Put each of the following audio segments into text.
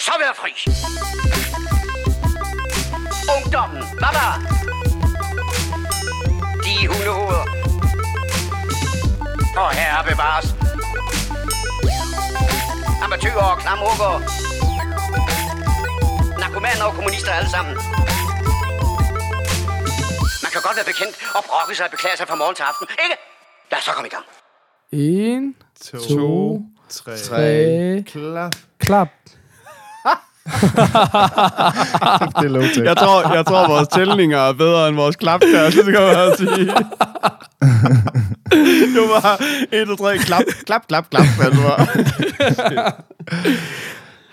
så være fri. Ungdommen, der? De hundehoveder. Og herre bevares. Amatøger og klamrukker. Narkomaner og kommunister alle sammen. Man kan godt være bekendt og brokke sig og beklage sig fra morgen til aften, ikke? Lad os så komme i gang. En, To, to, tre, tre, klap. klap. Det er low tech. Jeg tror, jeg tror, vores tællinger er bedre end vores klap der, så det kan man sige. Du var 1, 2, 3, klap, klap, klap, klap. Altså.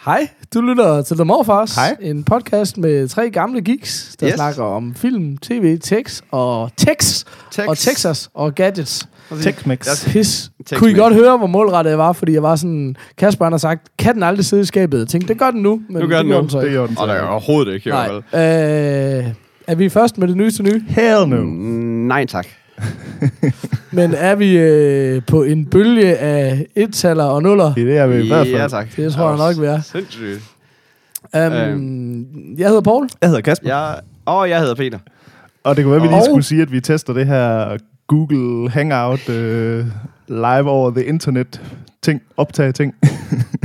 Hej, du lytter til The Morfars. Hej. En podcast med tre gamle geeks, der Yes. snakker om film, tv, text og Tex. og Texas og gadgets. Tex-Mex. Pis. Tex Kunne I godt høre, hvor målrettet jeg var? Fordi jeg var sådan... Kasper han har sagt, kan den aldrig sidde i skabet? Jeg tænkte, det gør den nu. Men Nu gør den nu. så Det ikke. gjorde den Og der er så. overhovedet ikke, Nej. Øh, er vi først med det nyeste nye? Hell no. Mm, Nej, tak. Men er vi øh, på en bølge af et-taller og nuller? Det er det, jeg vil i hvert fald. Ja, tak. Det tror jeg nok, vi er. Sindssygt. Um, jeg hedder Paul. Jeg hedder Kasper. Jeg, og jeg hedder Peter. Og det kunne være, at vi lige skulle sige, at vi tester det her Google Hangout øh, live over the internet ting, optage ting.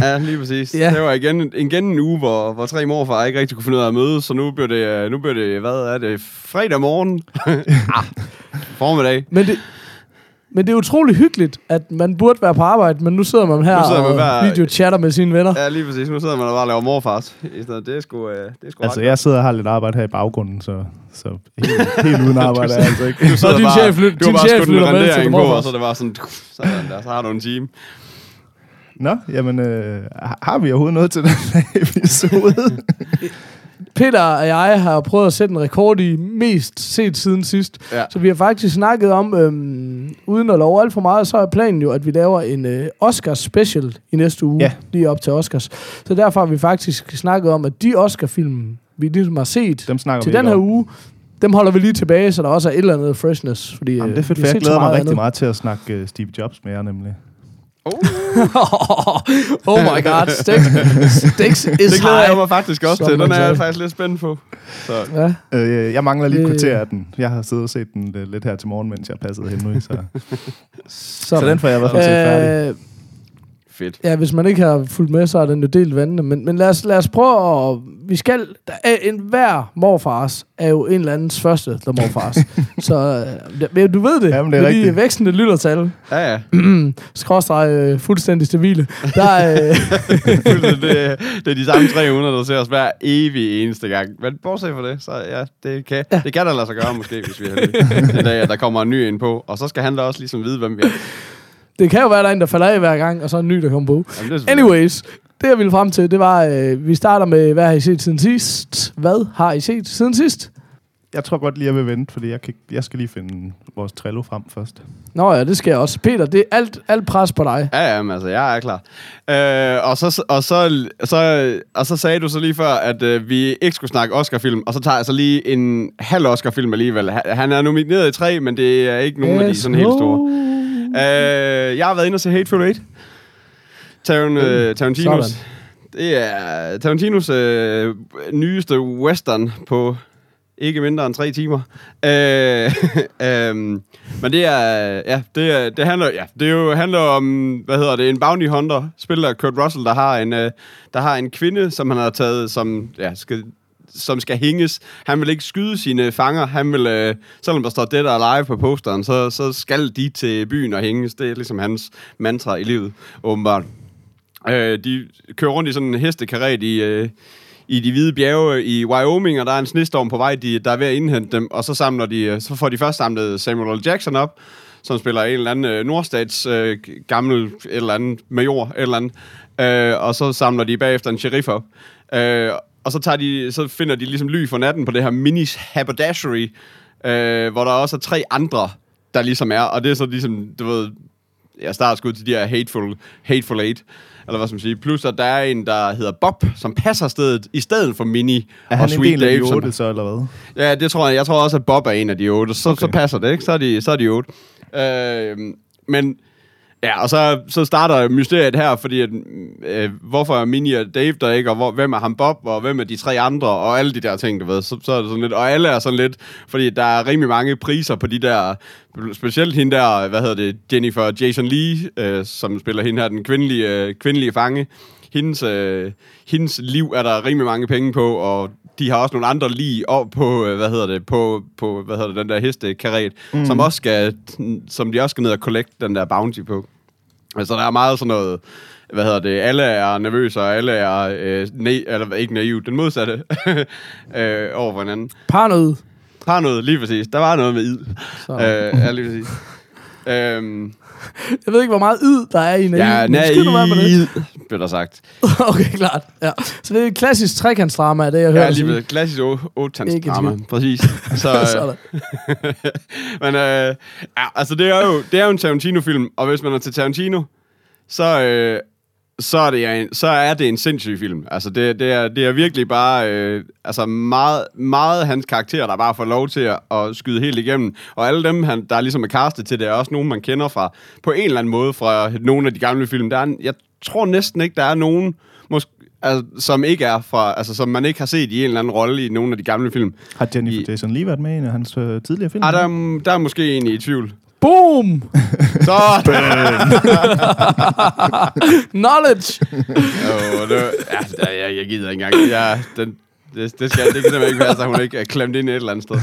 Ja, lige præcis. Ja. Det var igen, igen en uge, hvor, hvor tre morfar ikke rigtig kunne finde ud af at mødes, så nu bliver det, øh, nu bliver det hvad er det, fredag morgen? ah, formiddag. Men det, men det er utrolig hyggeligt, at man burde være på arbejde, men nu sidder man her Nu sidder man og bare- videochatter med sine venner. Ja, lige præcis. Nu sidder man og bare laver morfars. I stedet. Det er sgu, øh, det er sgu Altså, jeg sidder og har lidt arbejde her i baggrunden, så, så helt, helt uden arbejde er jeg altså ikke. Du sidder din bare, chef lyt- du din bare chef lytter med til på, Morfars. og så er det bare sådan, sådan der, så har du en time. Nå, jamen, øh, har vi overhovedet noget til den her episode? Peter og jeg har prøvet at sætte en rekord i mest set siden sidst. Ja. Så vi har faktisk snakket om, øhm, uden at love alt for meget, så er planen jo, at vi laver en øh, Oscars special i næste uge, Ja. lige op til Oscars. Så derfor har vi faktisk snakket om, at de Oscar-film, vi ligesom har set Dem til den her om. uge, dem holder vi lige tilbage, så der også er et eller andet freshness. Fordi, Jamen, det er fedt, for har jeg glæder mig rigtig meget til at snakke uh, Steve Jobs med jer, nemlig. Oh, oh my god, stakes, stakes is det glæder jeg mig faktisk også Som til. Den er jeg faktisk lidt spændt på. Så. Ja. Øh, jeg mangler lige et Øh. kvarter af den. Jeg har siddet og set den øh, lidt her til morgen, mens jeg passede Henry, så, Så, så den får jeg i hvert fald set færdig. Fedt. Ja, hvis man ikke har fulgt med, så er den jo delt vandene. Men, men lad, os, lad os prøve at... Vi skal... Der er en hver morfars er jo en eller andens første, der morfars. så øh, det- du ved det. Jamen, det er de rigtigt. vækstende lyttertal. Ja, ja. Skråstreg øh, fuldstændig stabile. Der er... Øh, det, det, det er de samme 300, der ser os hver evig eneste gang. Men bortset fra det, så ja, det kan, ja. det kan der lade sig gøre måske, hvis vi er dag, at der kommer en ny ind på. Og så skal han da også ligesom vide, hvem vi er. Det kan jo være, der er en, der falder af hver gang, og så er en ny, der kommer på. Jamen, det Anyways, det jeg ville frem til, det var... Øh, vi starter med, hvad har I set siden sidst? Hvad har I set siden sidst? Jeg tror godt lige, jeg vil vente, fordi jeg, kan, jeg skal lige finde vores Trello frem først. Nå ja, det skal jeg også. Peter, det er alt, alt pres på dig. Ja, ja, men altså, jeg er klar. Øh, og, så, og, så, så, og så sagde du så lige før, at øh, vi ikke skulle snakke Oscar-film, og så tager jeg så lige en halv Oscar-film alligevel. Han- Han er nomineret i tre, men det er ikke nogen af de sådan helt store. Øh, jeg har været inde og se Hateful Eight. Taran, øh, Tarantinos. Sådan. Det er Tarantinos øh, nyeste western på ikke mindre end tre timer. Øh, øhm, men det er, ja, det, er, det handler, ja, det er jo, handler om, hvad hedder det, en bounty hunter, spiller Kurt Russell, der har en, øh, der har en kvinde, som han har taget, som, ja, skal, som skal hænges. Han vil ikke skyde sine fanger. Han vil, øh, selvom der står det der live på posteren, så, så skal de til byen og hænges. Det er ligesom hans mantra i livet, åbenbart. Øh, de kører rundt i sådan en hestekaret i, øh, i de hvide bjerge i Wyoming, og der er en snestorm på vej, de, der er ved at indhente dem, og så, samler de, øh, så får de først samlet Samuel L. Jackson op, som spiller en eller anden øh, nordstats øh, gammel et eller anden major, et eller andet, øh, og så samler de bagefter en sheriff op. Øh, og så, tager de, så finder de ligesom ly for natten på det her minis haberdashery, øh, hvor der også er tre andre, der ligesom er, og det er så ligesom, du ved, jeg starter skud til de her hateful, hateful eight, eller hvad skal man sige. Plus, at der er en, der hedder Bob, som passer stedet i stedet for Minnie Er og han en Sweet del af Dave. de som- otte, så, eller hvad? Ja, det tror jeg. Jeg tror også, at Bob er en af de otte. Så, okay. så passer det, ikke? Så er de, så er de otte. Øh, men Ja, og så, så starter mysteriet her, fordi at, øh, hvorfor er Minnie og Dave der ikke, og hvor, hvem er ham Bob, og hvem er de tre andre, og alle de der ting, du ved. Så, så er det sådan lidt, og alle er sådan lidt, fordi der er rimelig mange priser på de der, specielt hende der, hvad hedder det, Jennifer Jason Lee, øh, som spiller hende her, den kvindelige, øh, kvindelige fange. Hendes, øh, hendes liv er der rimelig mange penge på, og de har også nogle andre lige op på, øh, hvad hedder det, på, på hvad hedder det, den der hestekaret, mm. som også skal, som de også skal ned og collect den der bounty på. Altså, der er meget sådan noget, hvad hedder det, alle er nervøse, og alle er, øh, ne- eller ikke naive, den modsatte, øh, over for hinanden. Parnød. Har noget, lige præcis. Der var noget med id. Så. Øh, ja, lige præcis. Øhm, Jeg ved ikke, hvor meget yd der er i naiv. ja, men nu være med det. naiv, bliver der sagt. okay, klart. Ja. Så det er et klassisk trekantsdrama, det jeg hører Ja, dig lige sige. ved klassisk otte Ikke i drama. tvivl. Præcis. Så, Sådan. men øh, ja, altså det er jo det er jo en Tarantino-film, og hvis man er til Tarantino, så øh, så er det en, så er det en sindssyg film. Altså det, det er det er virkelig bare øh, altså meget meget hans karakter der bare får lov til at, at skyde helt igennem, og alle dem han der ligesom er castet til det er også nogen man kender fra på en eller anden måde fra nogle af de gamle film. Der er en, jeg tror næsten ikke der er nogen måske Altså, som ikke er fra, altså som man ikke har set i en eller anden rolle i nogle af de gamle film. Har Jennifer I- Jason Lee været med i en af hans øh, tidligere film? Ah, der, er, der er måske en i tvivl. Boom! Så Knowledge! jo, det, ja, jeg, jeg gider ikke engang. Ja, den, det, det, skal, det kan simpelthen ikke være, at hun ikke er klemt ind et eller andet sted.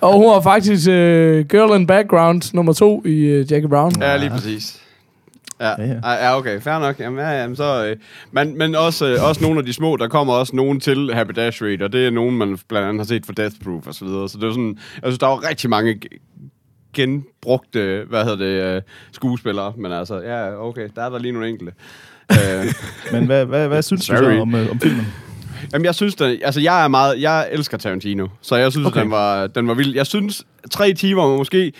Og hun er faktisk uh, Girl in Background nummer to i uh, Jackie Brown. Ja, lige præcis. Ja, Ja, ja, ja. okay, fair nok. Jamen, ja, jamen, så, øh, men, men også, øh, også nogle af de små, der kommer også nogen til Rate, og det er nogen, man blandt andet har set for Death Proof og så videre. Så det er sådan, jeg synes, der er jo rigtig mange genbrugte, hvad hedder det, øh, skuespillere, men altså, ja, okay, der er der lige nogle enkelte. øh, Men hvad, hvad, hvad synes du Sorry. så om, øh, om filmen? Jamen, jeg synes, den, altså, jeg er meget, jeg elsker Tarantino, så jeg synes, Okay. okay. den, var, den var vild. Jeg synes, tre timer var måske,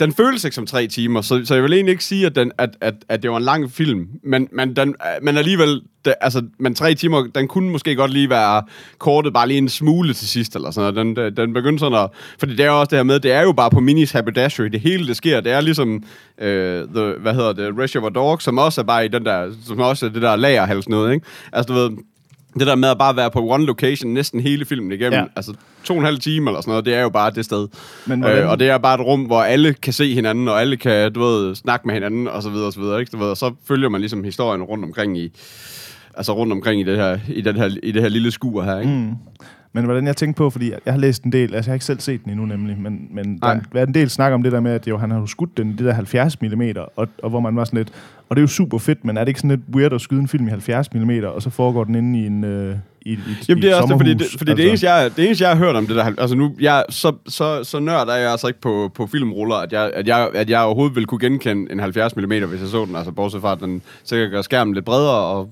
den, føles ikke som tre timer, så, så jeg vil egentlig ikke sige, at, den, at, at, at det var en lang film, men, men, den, øh, men alligevel, det, altså, men tre timer, den kunne måske godt lige være kortet bare lige en smule til sidst, eller sådan noget. Den, den, begyndte sådan at, fordi det er også det her med, det er jo bare på Minis Haberdashery, det hele det sker, det er ligesom, øh, the, hvad hedder det, Reservoir Dog, som også er bare i den der, som også er det der lagerhals noget, ikke? Altså, du ved, det der med at bare være på one location næsten hele filmen igennem, Ja. altså to og en halv time eller sådan noget, det er jo bare det sted. Men hvordan- øh, og det er bare et rum, hvor alle kan se hinanden, og alle kan, du ved, snakke med hinanden, og så videre, og så videre, ikke? Du ved, og så følger man ligesom historien rundt omkring i, altså rundt omkring i det her, i den her, i det her lille skur her, ikke? Mm. Men hvordan jeg tænkte på, fordi jeg har læst en del, altså jeg har ikke selv set den endnu nemlig, men, men der Nej. har været en del snak om det der med, at jo, han har jo skudt den i det der 70 mm, og, og hvor man var sådan lidt, og det er jo super fedt, men er det ikke sådan lidt weird at skyde en film i 70 mm, og så foregår den inde i en, øh, i, i, Jamen det et er også det, fordi, det, fordi altså. det, eneste, jeg, det eneste, jeg har hørt om det der, altså nu, jeg, så, så, så nørd er jeg altså ikke på, på filmruller, at jeg, at, jeg, at jeg overhovedet ville kunne genkende en 70 mm, hvis jeg så den, altså bortset fra, at den sikkert gør skærmen lidt bredere, og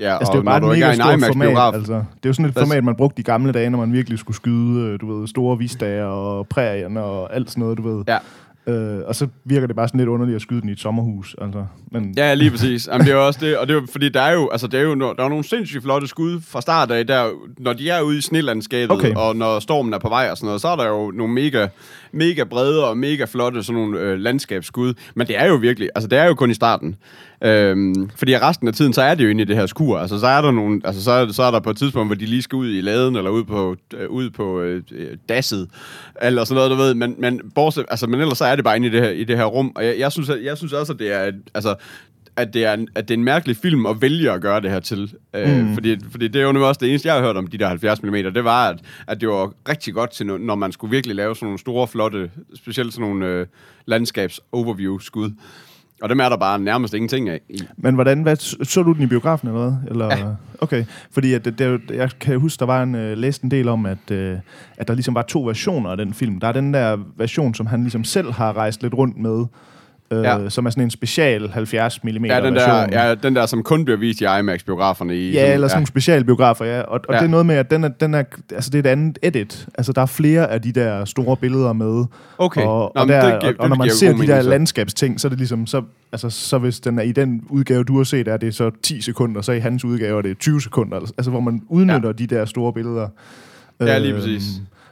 ja, Altså, det er jo bare et mega i en stort format. Altså, det er jo sådan et format, man brugte i gamle dage, når man virkelig skulle skyde, øh, du ved, store visdager og prærierne og alt sådan noget, du ved. Ja. Øh, og så virker det bare sådan lidt underligt at skyde den i et sommerhus, altså. Men, Ja, lige præcis. Jamen, det er jo også det, og det er jo, fordi der er jo, altså, det er jo, der er nogle sindssygt flotte skud fra start af, der, når de er ude i snelandskabet, Okay. og når stormen er på vej og sådan noget, så er der jo nogle mega, mega brede og mega flotte sådan nogle øh, landskabsskud. Men det er jo virkelig, altså det er jo kun i starten. Øhm, fordi resten af tiden, så er det jo inde i det her skur. Altså så er der nogle, altså så er, så er der på et tidspunkt, hvor de lige skal ud i laden, eller ud på, øh, ud på øh, dasset, eller sådan noget, du ved. Men, men, bortset, altså, men ellers så er det bare inde i det her, i det her rum. Og jeg, jeg, synes, jeg, jeg synes også, at det er, altså, at det, er en, at det er en mærkelig film at vælge at gøre det her til. Øh, Mm. fordi, fordi det er jo nemlig også det eneste, jeg har hørt om de der 70 mm, det var, at, at det var rigtig godt til, når man skulle virkelig lave sådan nogle store, flotte, specielt sådan nogle øh, landskabs-overview-skud. Og dem er der bare nærmest ingenting af i. Men hvordan, hvad, så du den i biografen eller hvad? Eller, ja. Okay, fordi at det, jeg kan huske, der var en, uh, læst en del om, at, uh, at der ligesom var to versioner af den film. Der er den der version, som han ligesom selv har rejst lidt rundt med, uh, Ja. som er sådan en special 70 mm Ja, den der, version. ja, den der, som kun bliver vist i IMAX-biograferne. I, Ja, eller sådan nogle specialbiografer, ja. Og, og ja. Ja. det er noget med, at den er, den er, altså det er et andet edit. Altså der er flere af de der store billeder med. Okay. Og, Nå, og, der, det giver- og, og når man ser de mening, der så. landskabsting, så er det ligesom, så, altså, så hvis den er i den udgave, du har set, er det så 10 sekunder, så i hans udgave er det 20 sekunder. Altså hvor man udnytter ja. de der store billeder. Ja, lige Øhm,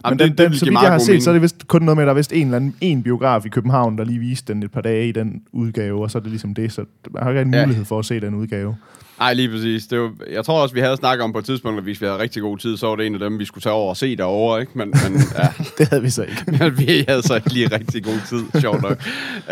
præcis. Men den, den, vil så vidt jeg har set, så er mening. det vist kun noget med, at der er vist en eller anden en biograf i København, der lige viste den et par dage i den udgave, og så er det ligesom det, så man har ikke en Ja. mulighed for at se den udgave. Nej, lige præcis. Det var, jeg tror også, vi havde snakket om på et tidspunkt, at hvis vi havde rigtig god tid, så var det en af dem, vi skulle tage over og se derovre, ikke? Men, men ja, Det havde vi så ikke. men vi havde så ikke lige rigtig god tid, sjovt nok.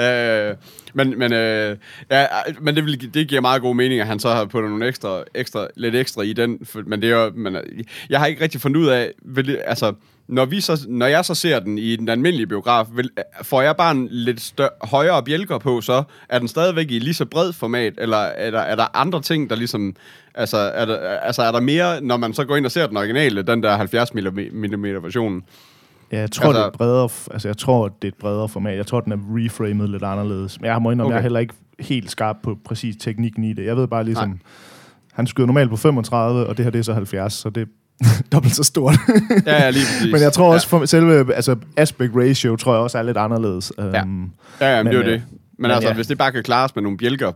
Øh, men, men, øh, ja, men det, vil, det giver meget god mening, at han så har puttet nogle ekstra, ekstra, lidt ekstra i den. Men det er jo, men, øh, jeg har ikke rigtig fundet ud af, vil, altså, når, vi så, når jeg så ser den i den almindelige biograf, vil, får jeg bare en lidt større, højere bjælker på, så er den stadigvæk i lige så bred format, eller er der, er der andre ting, der ligesom, altså er, der, altså er der mere, når man så går ind og ser den originale, den der 70 mm version? Ja, jeg tror, Altså- det er bredere, altså, jeg tror, det er et bredere format. Jeg tror, den er reframet lidt anderledes. Men jeg må indrømme, okay. jeg er heller ikke helt skarp på præcis teknikken i det. Jeg ved bare ligesom, Nej. han skyder normalt på 35, og det her det er så 70, så det dobbelt så stort. Ja, ja, lige præcis. Men jeg tror også, for selve altså, aspect ratio, tror jeg også er lidt anderledes. Ja. Um, Ja, ja men, Men, det er jo øh, det. Men, men altså, ja. hvis det bare kan klares med nogle bjælker,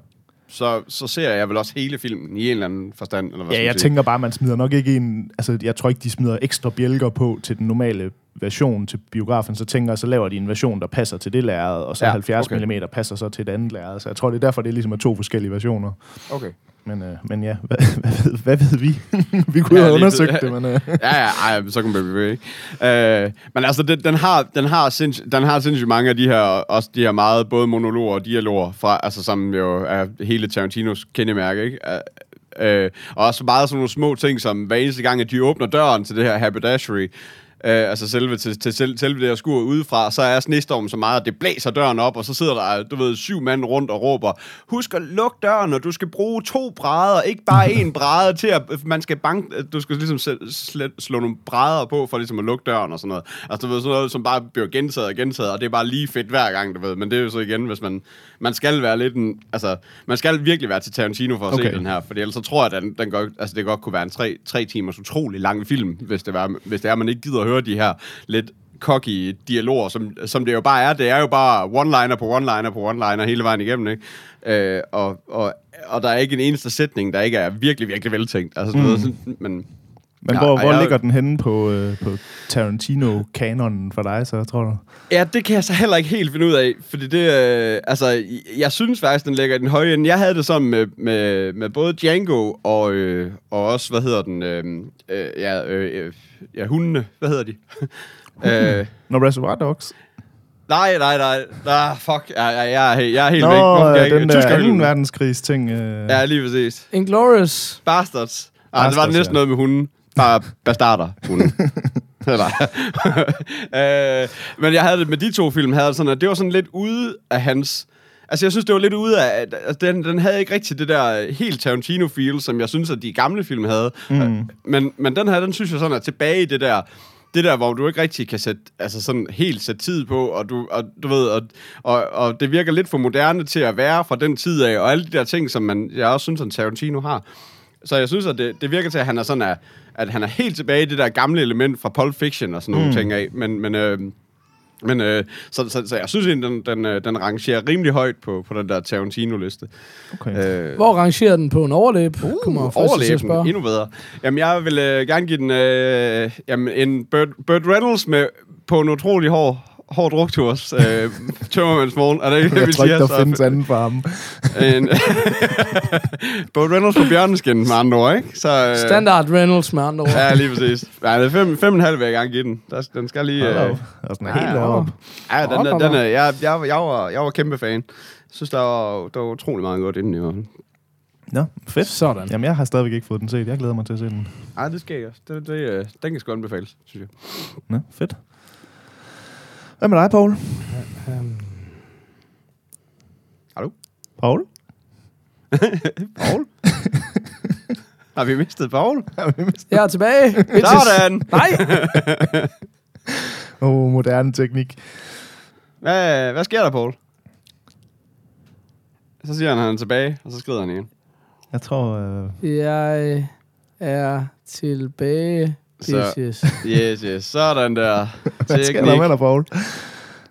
så, så ser jeg vel også hele filmen i en eller anden forstand. Eller hvad Ja, jeg sige. tænker bare, man smider nok ikke en... Altså, jeg tror ikke, de smider ekstra bjælker på til den normale version til biografen. Så tænker jeg, så laver de en version, der passer til det lærred, og så Ja, ja, 70 okay. okay. mm passer så til et andet lærred. Så jeg tror, det er derfor, det er ligesom er to forskellige versioner. Okay. Men, øh, men ja, hvad, hvad, ved, hvad ved vi? vi kunne Ja, have undersøgt det. det, men... Øh. ja, ja, ej, så kan man blive ikke. Øh, men altså, den, den, har, den, har sinds, den har sindssygt mange af de her, også de her meget, både monologer og dialoger, fra, altså, som jo er hele Tarantinos kendemærke, ikke? Øh, og også meget sådan nogle små ting, som hver eneste gang, at de åbner døren til det her haberdashery, Øh, altså selve, til, til selv, selve det her skur udefra, så er snestormen så meget, at det blæser døren op, og så sidder der, du ved, syv mand rundt og råber, husk at lukke døren, og du skal bruge to brædder, ikke bare en brædder til at, man skal banke, du skal ligesom slet, slå nogle brædder på, for ligesom at lukke døren og sådan noget. Altså, du ved, sådan noget, som bare bliver gentaget og gentaget, og det er bare lige fedt hver gang, du ved, men det er jo så igen, hvis man, man skal være lidt en, altså, man skal virkelig være til Tarantino for at okay. Se den her, fordi ellers så tror jeg, at den, den godt, altså, det godt kunne være en tre, tre timers utrolig lang film, hvis det, var, hvis det er, man ikke gider at høre de her lidt cocky dialoger, som, som det jo bare er. Det er jo bare one-liner på one-liner på one-liner hele vejen igennem, ikke? Øh, og, og, og der er ikke en eneste sætning, der ikke er virkelig, virkelig veltænkt. Altså, mm. ved, sådan, men Men Ja, ja, hvor, og hvor jeg- ligger den henne på, øh, på Tarantino-kanonen for dig, så tror du? Ja, det kan jeg så heller ikke helt finde ud af, fordi det, øh, altså, jeg synes faktisk, den ligger i den høje ende. Jeg havde det sådan med, med, med både Django og, øh, og også, hvad hedder den, øh, øh, ja, øh, øh, ja, hundene, hvad hedder de? øh, Når Reservoir Dogs? nej, nej, nej, nej, fuck, jeg, jeg, jeg, jeg er helt Nå, væk. Hvorfor jeg øh, den der Tyskerhylden. anden verdenskrigs ting. Øh, Ja, lige præcis. Inglourious. Bastards. Ah, det var Bastards, næsten ja. noget med hunden. Bare bastarder, hunden. Øh, men jeg havde det med de to film, havde sådan, at det var sådan lidt ude af hans... Altså, jeg synes, det var lidt ude af... at- at Den, den havde ikke rigtig det der helt Tarantino-feel, som jeg synes, at de gamle film havde. Mm. Men, men den her, den synes jeg sådan er tilbage i det der... Det der, hvor du ikke rigtig kan sætte, altså sådan helt sætte tid på, og du, og, du ved, og, og, og det virker lidt for moderne til at være fra den tid af, og alle de der ting, som man, jeg også synes, at Tarantino har. Så jeg synes, at det, det virker til, at han er sådan, at, at han er helt tilbage i det der gamle element fra Pulp Fiction og sådan nogle mm. ting af. Men, men, øh, men øh, så, så, så, jeg synes egentlig, den, den, øh, den rangerer rimelig højt på, på den der Tarantino-liste. okay. Øh, Hvor rangerer den på en overlæb? Uh, Kommer jeg fristes til at overlæben, spørge. endnu bedre. Jamen, jeg vil øh, gerne give den øh, jamen, en Burt, Burt Reynolds med, på en utrolig hård, hård drugturs. Øh, Tømmermands morgen. Er det ikke jeg tror ikke, der Så- findes anden for ham. En, Burt Reynolds på bjørneskin, med andre ord, ikke? Så, øh, Standard Reynolds med andre ord. Ja, lige præcis. Ja, det er fem, fem og en halv vil jeg gerne give den. Der, den skal lige... Hold Øh, op. Og sådan er Ja, helt ja. deroppe. ja, den, Hold den er, op. jeg, jeg, jeg, var, jeg var kæmpe fan. Jeg synes, der var, der var utrolig meget godt inden i år. Nå, fedt. Sådan. Jamen, jeg har stadigvæk ikke fået den set. Jeg glæder mig til at se den. Ej, det skal jeg også. Det, det, øh, den kan sgu anbefales, synes jeg. Nå, fedt. Hvad med dig, Paul? Hallo? Paul? Paul? Har vi mistet Paul? Jeg er tilbage. Sådan! Nej! Åh, oh, moderne teknik. Hvad, hvad sker der, Paul? Så siger han, at han er tilbage, og så skrider han igen. Jeg tror... Øh, Jeg er tilbage. Så- Bitches. Yes, yes. Sådan der. hvad sker der med dig, Paul?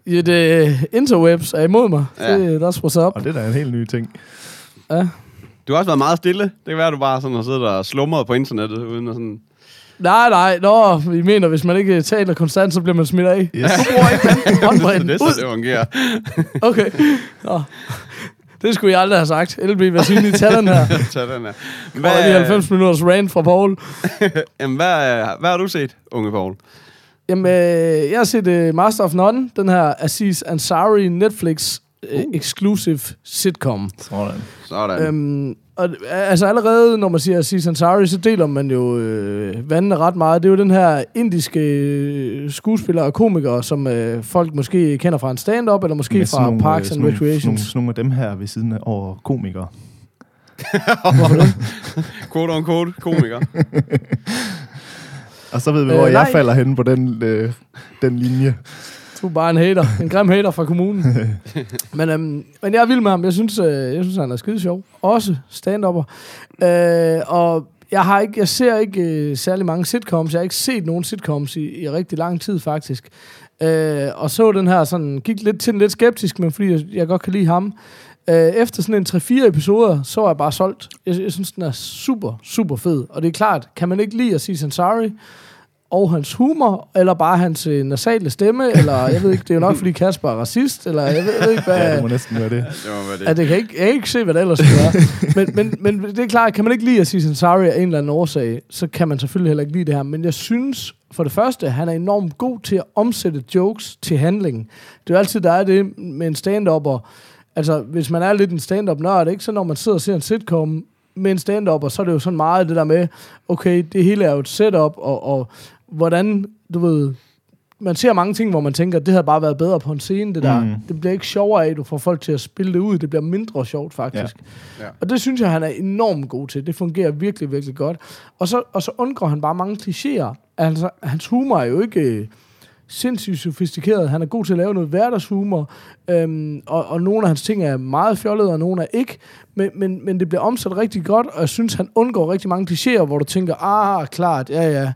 Ja, det interwebs er imod mig. Ja. Det, that's what's up. Og det er da en helt ny ting. Ja. Du har også været meget stille. Det kan være, at du bare sådan har siddet og slumret på internettet, uden at sådan... Nej, nej, nå, vi mener, hvis man ikke taler konstant, så bliver man smidt af. Yes. Du bruger ikke håndbrænde. Det er så, Ud. det fungerer. Okay. Nå. Det skulle jeg aldrig have sagt. LB, hvad synes I? Tag den her. Tag den her. Hvad er de 90 minutters rant fra Paul? Jamen, hvad, hvad har du set, unge Paul? Jamen, øh, jeg har set uh, Master of None, den her Aziz Ansari Netflix uh. exclusive sitcom. Sådan. Sådan. Øhm, og, øh, altså allerede, når man siger Aziz Ansari, så deler man jo øh, vandene ret meget. Det er jo den her indiske øh, skuespiller og komiker, som øh, folk måske kender fra en stand-up, eller måske Med fra nogle, Parks øh, and sådan nogle- Nogle, Recreations. sådan nogle af dem her ved siden af over komikere. Quote on quote, komiker. Og så ved vi, Øh, hvor jeg nej. falder henne på den, øh, den linje. Du er bare en hater. En grim hater fra kommunen. men, øhm, men jeg er vild med ham. Jeg synes, øh, jeg synes han er skide sjov. Også stand-upper. Øh, og jeg, har ikke, jeg ser ikke øh, særlig mange sitcoms. Jeg har ikke set nogen sitcoms i, i rigtig lang tid, faktisk. Øh, og så den her sådan, gik lidt til den lidt skeptisk, men fordi jeg, jeg godt kan lide ham. Øh, efter sådan en 3-4 episoder, så er jeg bare solgt. Jeg, jeg synes, den er super, super fed. Og det er klart, kan man ikke lide Aziz Ansari, og hans humor, eller bare hans øh, nasale stemme, eller jeg ved ikke, det er jo nok, fordi Kasper er racist, eller jeg ved, jeg ved ikke, hvad... Ja, det må næsten være det. Det må være det. Ja, det kan ikke, jeg kan ikke se, hvad det ellers skulle være. men, men, men det er klart, kan man ikke lide Aziz Ansari af en eller anden årsag, så kan man selvfølgelig heller ikke lide det her. Men jeg synes, for det første, han er enormt god til at omsætte jokes til handling. Det er jo altid, der er det med en stand-upper. Altså, hvis man er lidt en stand-up-nørd, ikke? så når man sidder og ser en sitcom med en stand-upper, så er det jo sådan meget det der med, okay, det hele er jo et setup, og, og hvordan, du ved, man ser mange ting, hvor man tænker, det havde bare været bedre på en scene, det der. Mm. Mm. Det bliver ikke sjovere af, at du får folk til at spille det ud. Det bliver mindre sjovt, faktisk. Ja. Ja. Og det synes jeg, han er enormt god til. Det fungerer virkelig, virkelig godt. Og så, og så undgår han bare mange klichéer. Altså, hans humor er jo ikke øh, sindssygt sofistikeret. Han er god til at lave noget hverdagshumor. Øhm, og, og nogle af hans ting er meget fjollede, og nogle er ikke. Men, men, men det bliver omsat rigtig godt, og jeg synes, han undgår rigtig mange klichéer, hvor du tænker, ah, klart, ja, ja.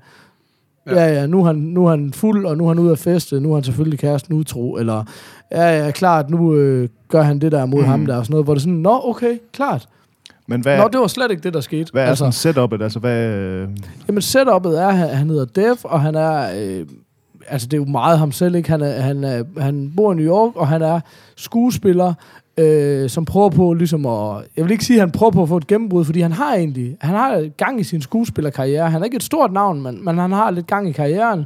Ja, ja, nu er, han, nu er han fuld, og nu er han ude at feste, nu er han selvfølgelig kæresten utro, eller ja, ja, klart, nu øh, gør han det der mod mm. ham der, og sådan noget, hvor det er sådan, nå, okay, klart. Men hvad, Nå, det var slet ikke det, der skete. hvad er altså, sådan setup'et? Altså, hvad, øh, Jamen, setup'et er, at han hedder Dev, og han er... Øh, altså, det er jo meget ham selv, ikke? Han, er, han, er, han bor i New York, og han er skuespiller, øh, som prøver på ligesom at... Jeg vil ikke sige, at han prøver på at få et gennembrud, fordi han har egentlig... Han har gang i sin skuespillerkarriere. Han er ikke et stort navn, men, men han har lidt gang i karrieren.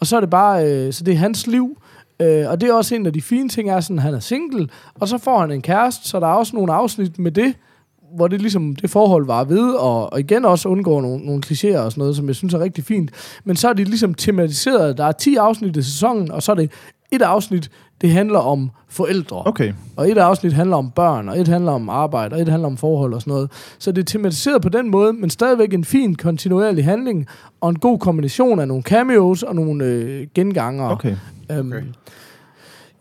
Og så er det bare... Øh, så det er hans liv. Øh, og det er også en af de fine ting, er sådan, at han er single, og så får han en kæreste, så der er også nogle afsnit med det, hvor det ligesom det forhold var ved, og, og igen også undgår nogle, nogle klichéer og sådan noget, som jeg synes er rigtig fint. Men så er det ligesom tematiseret. Der er 10 afsnit i sæsonen, og så er det et afsnit, det handler om forældre. okay. Og et afsnit handler om børn, og et handler om arbejde, og et handler om forhold og sådan noget. Så det er tematiseret på den måde, men stadigvæk en fin, kontinuerlig handling, og en god kombination af nogle cameos og nogle øh, genganger. Okay. Øhm, Okay.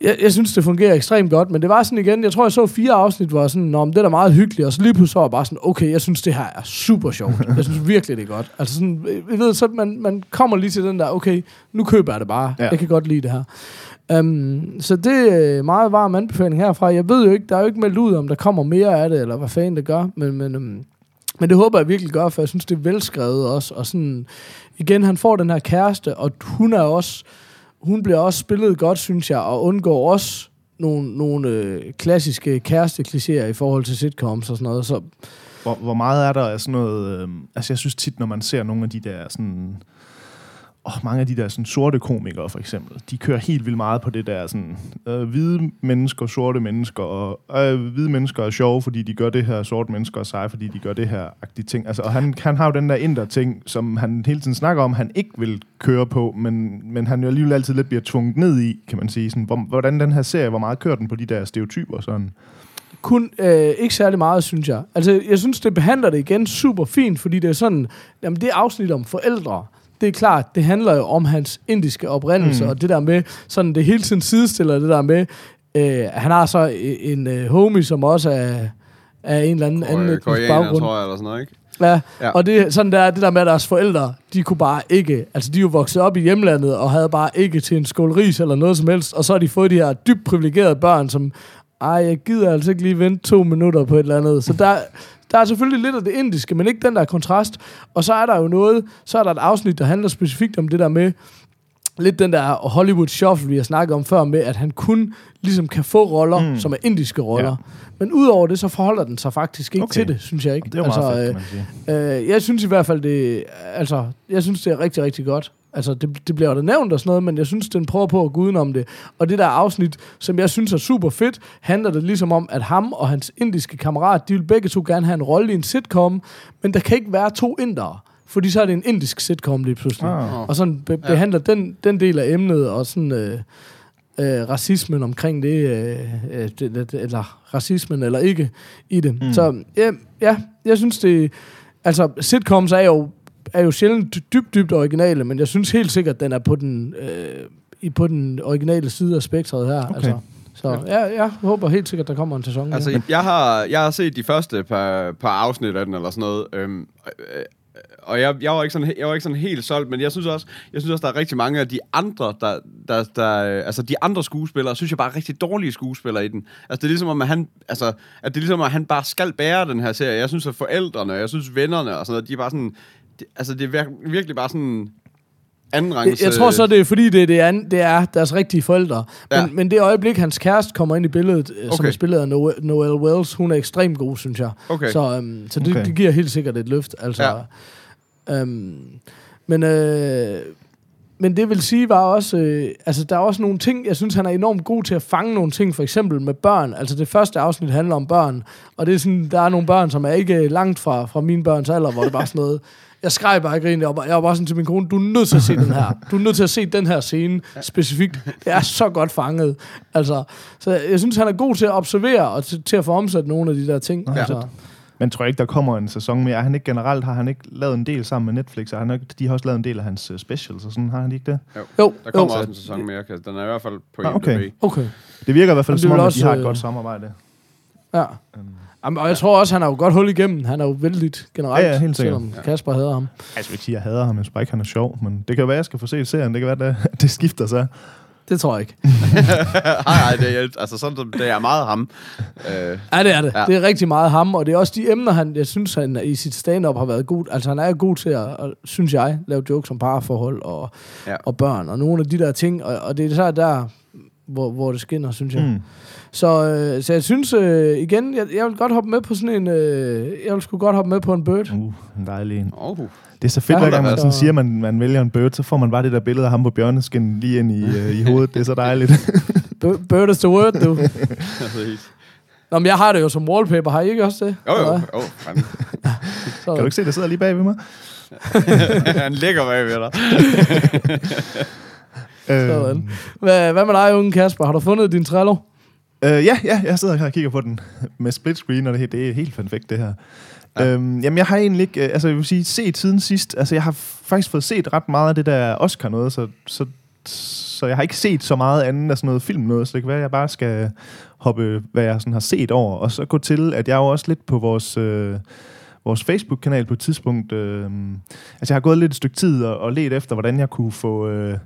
Jeg, jeg synes, det fungerer ekstremt godt, men det var sådan igen, jeg tror, jeg så fire afsnit, hvor jeg sådan, Nå, men det er da meget hyggeligt, og så lige pludselig var jeg bare sådan, okay, jeg synes, det her er super sjovt. Jeg synes virkelig, det er godt. Altså sådan, jeg ved, så man, man kommer lige til den der, okay, nu køber jeg det bare. Ja. Jeg kan godt lide det her. Um, så det er meget varm anbefaling herfra. Jeg ved jo ikke, der er jo ikke meldt ud, om der kommer mere af det, eller hvad fanden det gør, men, men, um, men det håber jeg virkelig gør, for jeg synes, det er velskrevet også. Og sådan, igen, han får den her kæreste, og hun er også, hun bliver også spillet godt, synes jeg, og undgår også nogle, nogle øh, klassiske kæresteklichéer i forhold til sitcoms og sådan noget. Så Hvor, hvor meget er der af sådan noget... Øh, altså, jeg synes tit, når man ser nogle af de der sådan og mange af de der sådan, sorte komikere, for eksempel, de kører helt vildt meget på det der sådan, øh, hvide mennesker, sorte mennesker, og øh, hvide mennesker er sjove, fordi de gør det her, sorte mennesker er seje, fordi de gør det her, agtige ting. Altså, og han, han har jo den der indre ting, som han hele tiden snakker om, han ikke vil køre på, men, men han jo alligevel altid lidt bliver tvunget ned i, kan man sige. Sådan, hvor, hvordan den her serie, hvor meget kører den på de der stereotyper? Sådan. kun øh, ikke særlig meget, synes jeg. Altså, jeg synes, det behandler det igen super fint, fordi det er sådan, jamen det afsnit om forældre, det er klart, det handler jo om hans indiske oprindelse, Mm. og det der med, sådan det hele tiden sidestiller det der med, øh, han har så en øh, homie, som også er, er en eller anden anden etnisk Koreaner, baggrund. tror jeg, eller sådan noget, ikke? Ja, Ja. ja. og det, sådan der, det der med, at deres forældre, de kunne bare ikke, altså de er jo vokset op i hjemlandet, og havde bare ikke til en skål ris eller noget som helst, og så har de fået de her dybt privilegerede børn, som, ej, jeg gider altså ikke lige vente to minutter på et eller andet. Så der, der er selvfølgelig lidt af det indiske, men ikke den der kontrast. Og så er der jo noget, så er der et afsnit, der handler specifikt om det der med, lidt den der Hollywood shuffle, vi har snakket om før, med at han kun ligesom kan få roller, mm. som er indiske roller. Ja. Men udover det, så forholder den sig faktisk ikke Okay. til det, synes jeg ikke. Det er jo meget fedt, øh. Øh, jeg synes i hvert fald, det, altså, jeg synes, det er rigtig, rigtig godt. Altså, det, det bliver da nævnt og sådan noget, men jeg synes, den prøver på at gå udenom det. Og det der afsnit, som jeg synes er super fedt, handler det ligesom om, at ham og hans indiske kammerat, de vil begge to gerne have en rolle i en sitcom, men der kan ikke være to indere. Fordi så er det en indisk sitcom lige pludselig. Ah. Og sådan be- behandler den, den del af emnet, og sådan... Øh, øh, racismen omkring det, øh, øh, det, det, eller racismen eller ikke i det. Mm. Så ja, ja, jeg synes det, altså sitcoms er jo, er jo sjældent dy- dybt, dybt originale, men jeg synes helt sikkert, den er på den, øh, i, på den originale side af spektret her. Okay. Altså. Så ja, jeg håber helt sikkert, der kommer en sæson. Altså, mere. jeg har, jeg har set de første par, par afsnit af den, eller sådan noget. Øhm, øh, og jeg, jeg, var ikke sådan, jeg var ikke sådan helt solgt, men jeg synes også, jeg synes også, der er rigtig mange af de andre, der, der, der, altså de andre skuespillere, synes jeg bare er rigtig dårlige skuespillere i den. Altså det er ligesom, om, at han, altså, at det er ligesom, at han bare skal bære den her serie. Jeg synes, at forældrene, jeg synes vennerne og sådan noget, de er bare sådan, de, altså det er vir- virkelig bare sådan anden jeg, rangs, jeg tror så, det er fordi, det, det, er, det er deres rigtige forældre. Men, Ja. men det øjeblik, hans kæreste kommer ind i billedet, okay. som Okay. er spillet af Noel, Noel Wells, hun er ekstremt god, synes jeg. Okay. Så, øhm, så det, Okay. det giver helt sikkert et løft. Altså, ja. øhm, men, øh, men det vil sige var også, øh, altså der er også nogle ting, jeg synes, han er enormt god til at fange nogle ting, for eksempel med børn. Altså det første afsnit handler om børn, og det er sådan, der er nogle børn, som er ikke langt fra, fra mine børns alder, hvor det bare er sådan noget, jeg skreg bare og grinede, jeg var, bare- jeg var bare sådan til min kone, du er nødt til at se den her. Du er nødt til at se den her scene specifikt. Det er så godt fanget. Altså, så jeg synes, han er god til at observere og til, til at få omsat nogle af de der ting. Ja. Altså, Men tror jeg ikke, der kommer en sæson mere? Er han ikke generelt, har han ikke lavet en del sammen med Netflix? Og han har, ikke- de har også lavet en del af hans uh, specials, og sådan har han ikke det? jo, Der kommer jo. også en sæson mere, kan- den er i hvert fald på Ah, okay. Okay. Det virker i hvert fald som om, at de har et øh, godt samarbejde. Ja. Jamen, og jeg tror også, han har jo godt hul igennem. Han er jo vældig generelt, Ja, ja, helt sikkert. selvom Kasper hader ham. Altså, jeg vil ikke sige, at jeg hader ham, jeg synes bare ikke, han er sjov. Men det kan jo være, at jeg skal få set serien. Det kan være, at det skifter sig. Det tror jeg ikke. Nej, nej, det er, altså sådan, som- det er meget ham. Øh, Ja, det er det. Ja. Ja. Det er rigtig meget ham, og det er også de emner, han, jeg synes, han i sit stand-up har været god. Altså, han er god til at, at synes jeg, lave jokes om parforhold og, Ja. ja. og børn, og nogle af de der ting, og, og det er så der, hvor, hvor det skinner, synes jeg. Mm. Så, øh, så jeg synes, øh, igen, jeg, jeg vil godt hoppe med på sådan en, øh, jeg vil sgu godt hoppe med på en bird. Uh, en dejlig en. oh. Det er så fedt, Ja, hver gang man altså- sådan siger, at man, man vælger en bird, så får man bare det der billede af ham på bjørneskin lige ind i, øh, i hovedet. Det er så dejligt. Bir- Bird is the word, du. Nå, men jeg har det jo som wallpaper, har I ikke også det? Jo, jo. Jo. Så, kan du ikke se, der sidder lige bag ved mig? Han ligger bag ved dig. Sådan. Hvad, hvad med dig, unge Kasper? Har du fundet din Trello? Øh, ja, ja, jeg sidder her og kigger på den med split screen, og det, det er helt perfekt, det her. Ja. Øhm, jamen, jeg har egentlig ikke, øh, altså jeg vil sige, set siden sidst, altså jeg har faktisk fået set ret meget af det der Oscar noget, så, så, så jeg har ikke set så meget andet af sådan noget film noget, så det kan være, at jeg bare skal hoppe, hvad jeg sådan har set over, og så gå til, at jeg er jo også lidt på vores... Øh, vores Facebook-kanal på et tidspunkt. Øh, altså, jeg har gået lidt et stykke tid og, og let efter, hvordan jeg kunne få, øh,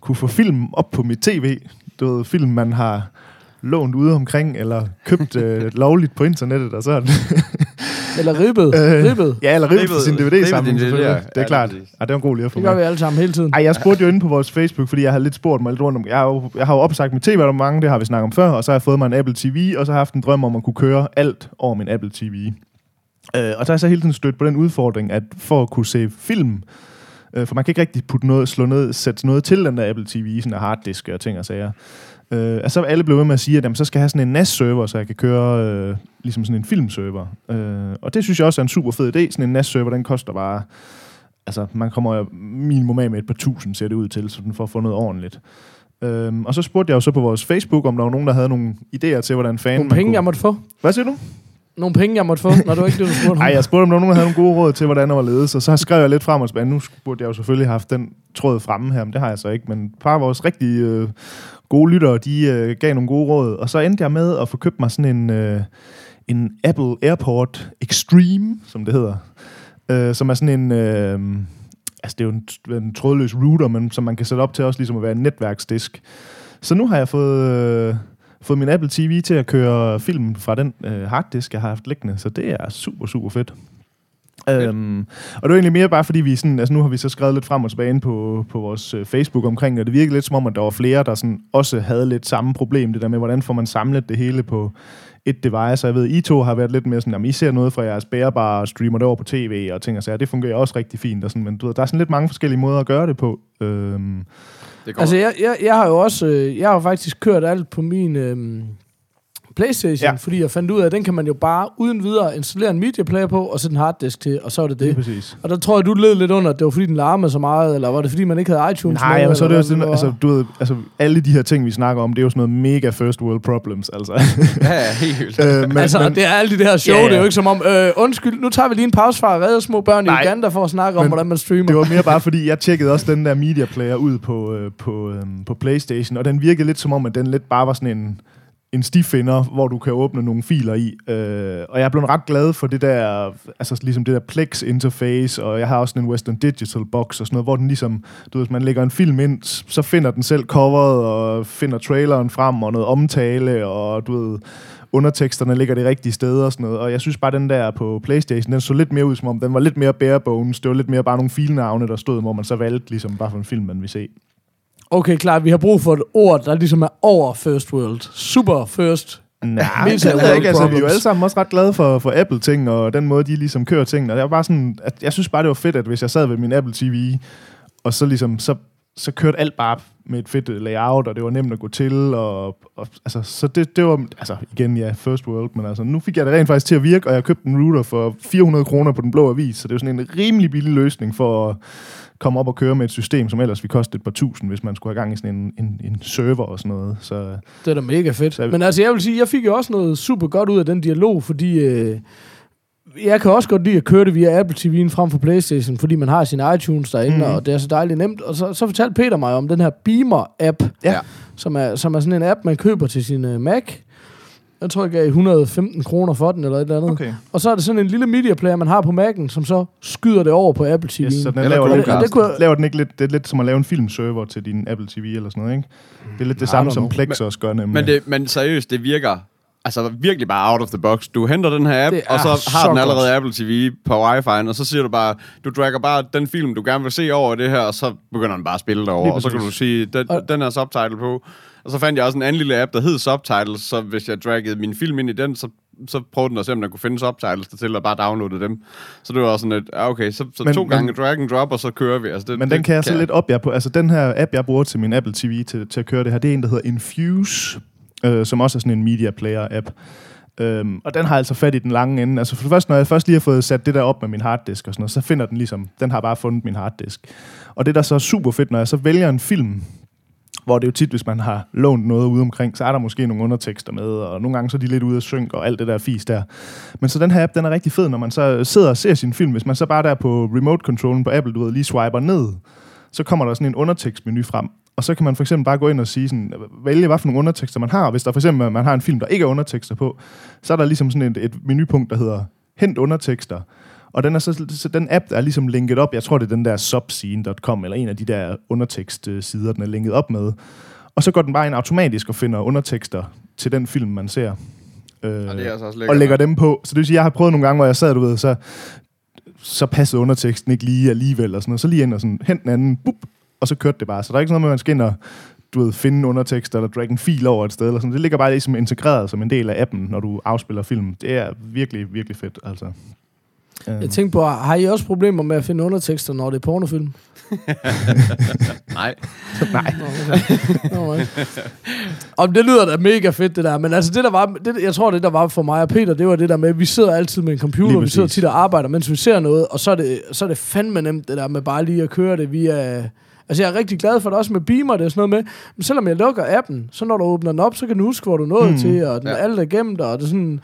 kunne få film op på mit tv. Du ved, film, man har lånt ude omkring, eller købt øh, lovligt på internettet, og sådan. Eller ribbet? Øh, ribbet? ja, eller ribbet Ribbet- sin DVD sammen, DVD, ja. Det Ja, er klart. lige præcis. Ja, det var en god lige at få Det gør vi alle sammen hele tiden. Ej, jeg spurgte jo inde på vores Facebook, fordi jeg har lidt spurgt mig lidt rundt om. Jeg har jo, jeg har jo opsagt mit tv-abonnement, det har vi snakket om før, og så har jeg fået mig en Apple TV, og så har jeg haft en drøm om at kunne køre alt over min Apple TV. Øh, og så har jeg så hele tiden stødt på den udfordring, at for at kunne se film, øh, for man kan ikke rigtig putte noget, slå ned, sætte noget til den der Apple TV, sådan en harddisk og ting og sager. Øh, altså alle blev ved med at sige, at jamen, så skal jeg have sådan en NAS-server, så jeg kan køre øh, ligesom sådan en filmserver. Øh, og det synes jeg også er en super fed idé. Sådan en NAS-server, den koster bare... Altså, man kommer jo minimum af med et par tusind, ser det ud til, sådan for at få noget ordentligt. Øhm, og så spurgte jeg jo så på vores Facebook, om der var nogen, der havde nogle idéer til, hvordan fanden Nogle penge, kunne... jeg måtte få. Hvad siger du? Nogle penge, jeg måtte få, når du ikke det, du spurgte. Nej, jeg spurgte, om nogen, havde nogle gode råd til, hvordan der var ledes, og så skrev jeg lidt frem og tilbage. Nu burde jeg jo selvfølgelig have haft den tråd fremme her, men det har jeg så ikke. Men et par af vores rigtig øh, gode lyttere, de øh, gav nogle gode råd, og så endte jeg med at få købt mig sådan en, øh, en Apple AirPort Extreme, som det hedder, øh, som er sådan en... Øh, altså, det er jo en, en trådløs router, men som man kan sætte op til også ligesom at være en netværksdisk. Så nu har jeg fået... Øh, fået min Apple TV til at køre film fra den øh, harddisk, jeg har haft liggende, så det er super, super fedt. Øhm, og det var egentlig mere bare fordi vi sådan, altså nu har vi så skrevet lidt frem og tilbage på, på vores øh, Facebook omkring det, og det virkede lidt som om, at der var flere, der sådan også havde lidt samme problem, det der med, hvordan får man samlet det hele på et device, og jeg ved, I to har været lidt mere sådan, at I ser noget fra jeres bærbare, og streamer det over på tv og ting og sager, det fungerer også rigtig fint, og sådan, men du ved, der er sådan lidt mange forskellige måder at gøre det på. Øhm, Det går. Altså, jeg, jeg, jeg har jo også, øh, jeg har faktisk kørt alt på min øh, Playstation, Ja. fordi jeg fandt ud af, at den kan man jo bare uden videre installere en media player på, og sætte en harddisk til, og så er det det det. præcis. Og der tror jeg, du led lidt under, at det var fordi, den larmede så meget, eller var det fordi, man ikke havde iTunes Nej, med, men så er det jo sådan, det altså, du ved, altså, alle de her ting, vi snakker om, det er jo sådan noget mega first world problems, altså. Ja, ja, helt vildt. øh, men, altså, men, det er alle de der show, ja. det er jo ikke som om, øh, undskyld, nu tager vi lige en pause fra at redde små børn Nej. i Uganda for at snakke om, Men hvordan man streamer. det var mere bare fordi, jeg tjekkede også den der media player ud på, øh, på, øh, på Playstation, og den virkede lidt som om, at den lidt bare var sådan en, en stifinder, hvor du kan åbne nogle filer i. Øh, og jeg er blevet ret glad for det der, altså ligesom det der Plex interface, og jeg har også en Western Digital box og sådan noget, hvor den ligesom, du ved, hvis man lægger en film ind, så finder den selv coveret, og finder traileren frem, og noget omtale, og du ved, underteksterne ligger det rigtige sted og sådan noget. Og jeg synes bare, den der på Playstation, den så lidt mere ud, som om den var lidt mere bare bones. Det var lidt mere bare nogle filnavne, der stod, hvor man så valgte ligesom bare for en film, man vil se. Okay, klar, vi har brug for et ord, der ligesom er over first world. Super first. Nej, det world ikke. Altså, vi er jo alle sammen også ret glade for, for Apple-ting, og den måde, de ligesom kører tingene. Og det var bare sådan, at jeg synes bare, det var fedt, at hvis jeg sad ved min Apple TV, og så ligesom, så, så kørte alt bare med et fedt layout, og det var nemt at gå til, og, og altså, så det, det var, altså igen, ja, first world, men altså, nu fik jeg det rent faktisk til at virke, og jeg købte en router for 400 kroner på den blå avis, så det er sådan en rimelig billig løsning for at komme op og køre med et system, som ellers ville koste et par tusind, hvis man skulle have gang i sådan en, en, en server og sådan noget. Så Det er da mega fedt. Så- Men altså, jeg vil sige, jeg fik jo også noget super godt ud af den dialog, fordi øh, jeg kan også godt lide at køre det via Apple TV'en frem for Playstation, fordi man har sin iTunes derinde, mm. og det er så dejligt nemt. Og så, så fortalte Peter mig om den her Beamer-app, Ja. som, er, som er sådan en app, man køber til sin uh, Mac. Jeg tror, jeg gav 115 kroner for den, eller et eller andet. okay. Og så er det sådan en lille media player, man har på Mac'en, som så skyder det over på Apple TV'en. Yes, så den laver, Og det kunne- laver den ikke lidt, det er lidt som at lave en filmserver til din Apple TV eller sådan noget, ikke? Det er lidt det I samme, don't som. Plex også gør nemlig. Men, det, men seriøst, det virker altså virkelig bare out of the box. Du henter den her app, Det og så har så den allerede godt. Apple TV på wifi, og så siger du bare, du dragger bare den film, du gerne vil se over det her, og så begynder den bare at spille derovre, Lige og så kan du sige, den, Og- den er subtitle på. Og så fandt jeg også en anden lille app, der hed Subtitles, så hvis jeg draggede min film ind i den, så, så prøvede den at se, om der kunne finde subtitles til, og bare downloade dem. Så det var sådan et, ja, okay, så, så Men- to men- gange drag and drop, og så kører vi. Altså, det, Men det den kan jeg så lidt op jer på. Altså den her app, jeg bruger til min Apple TV til, til at køre det her, det er en, der hedder Infuse, øh, som også er sådan en media player app. Øhm, og den har altså fat i den lange ende. Altså for det første, når jeg først lige har fået sat det der op med min harddisk og sådan noget, så finder den ligesom, den har bare fundet min harddisk. Og det der så er super fedt, når jeg så vælger en film, hvor det jo tit, hvis man har lånt noget ude omkring, så er der måske nogle undertekster med, og nogle gange så er de lidt ude af synk og alt det der fis der. Men så den her app, den er rigtig fed, når man så sidder og ser sin film. Hvis man så bare der på remote-controllen på Apple, du ved, lige swiper ned, så kommer der sådan en undertekstmenu frem. Og så kan man for eksempel bare gå ind og sige sådan, vælge, hvad for nogle undertekster man har. Hvis der for eksempel man har en film, der ikke er undertekster på, så er der ligesom sådan et, et menupunkt, der hedder hent undertekster. Og den, er så, så den app der er ligesom linket op, jeg tror det er den der subscene.com, eller en af de der undertekstsider, den er linket op med. Og så går den bare ind automatisk og finder undertekster til den film, man ser. Øh, Og det er altså også og lægger dem på. Så det vil sige, jeg har prøvet nogle gange, hvor jeg sad, du ved, så, så passede underteksten ikke lige alligevel, og sådan noget. Så lige ind og sådan, hent den anden, bup, og så kørte det bare. Så der er ikke sådan noget med, at man skal ind og du ved, finde undertekster eller drag en fil over et sted. Eller sådan. Det ligger bare ligesom integreret som en del af appen, når du afspiller film. Det er virkelig, virkelig fedt, altså. Øh, Jeg tænkte på, har I også problemer med at finde undertekster, når det er pornofilm? Nej. Nej. Nå, okay. Og det lyder da mega fedt, det der. Men altså, det der var, det, jeg tror, det der var for mig og Peter, det var det der med, at vi sidder altid med en computer, vi sidder tit og arbejder, mens vi ser noget, og så er, det, så er det fandme nemt, det der med bare lige at køre det via... Altså, jeg er rigtig glad for det også med Beamer, det er sådan noget med, men selvom jeg lukker appen, så når du åbner den op, så kan du huske, hvor du nåede Mm. til, og den ja. alt er gemt, og det er sådan...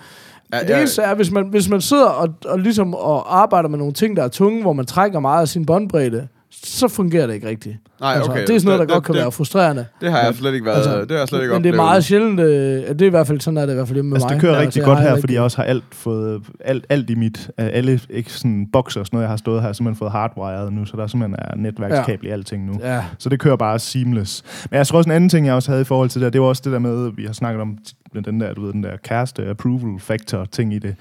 Ja, Det eneste er, hvis man, hvis man sidder og, og, ligesom og arbejder med nogle ting, der er tunge, hvor man trækker meget af sin båndbredde, så fungerer det ikke rigtigt. Nej, altså, okay. Det er sådan noget, der Det- godt kan det- være frustrerende. Det har jeg slet ikke været, Altså, det har jeg slet ikke Men det er oplevet. meget sjældent, øh, det er i hvert fald sådan, er det i hvert fald med Altså, mig. det kører Altså, rigtig godt her, heller fordi jeg også har alt fået, alt, alt i mit, øh, alle ikke sådan bokser og sådan noget, jeg har stået her, har simpelthen fået hardwired nu, så der simpelthen er netværkskabel i alting nu. Ja, Så det kører bare seamless. Men jeg tror også en anden ting, jeg også havde i forhold til det, det var også det der med, vi har snakket om den der, du ved, den der kæreste approval factor ting i det.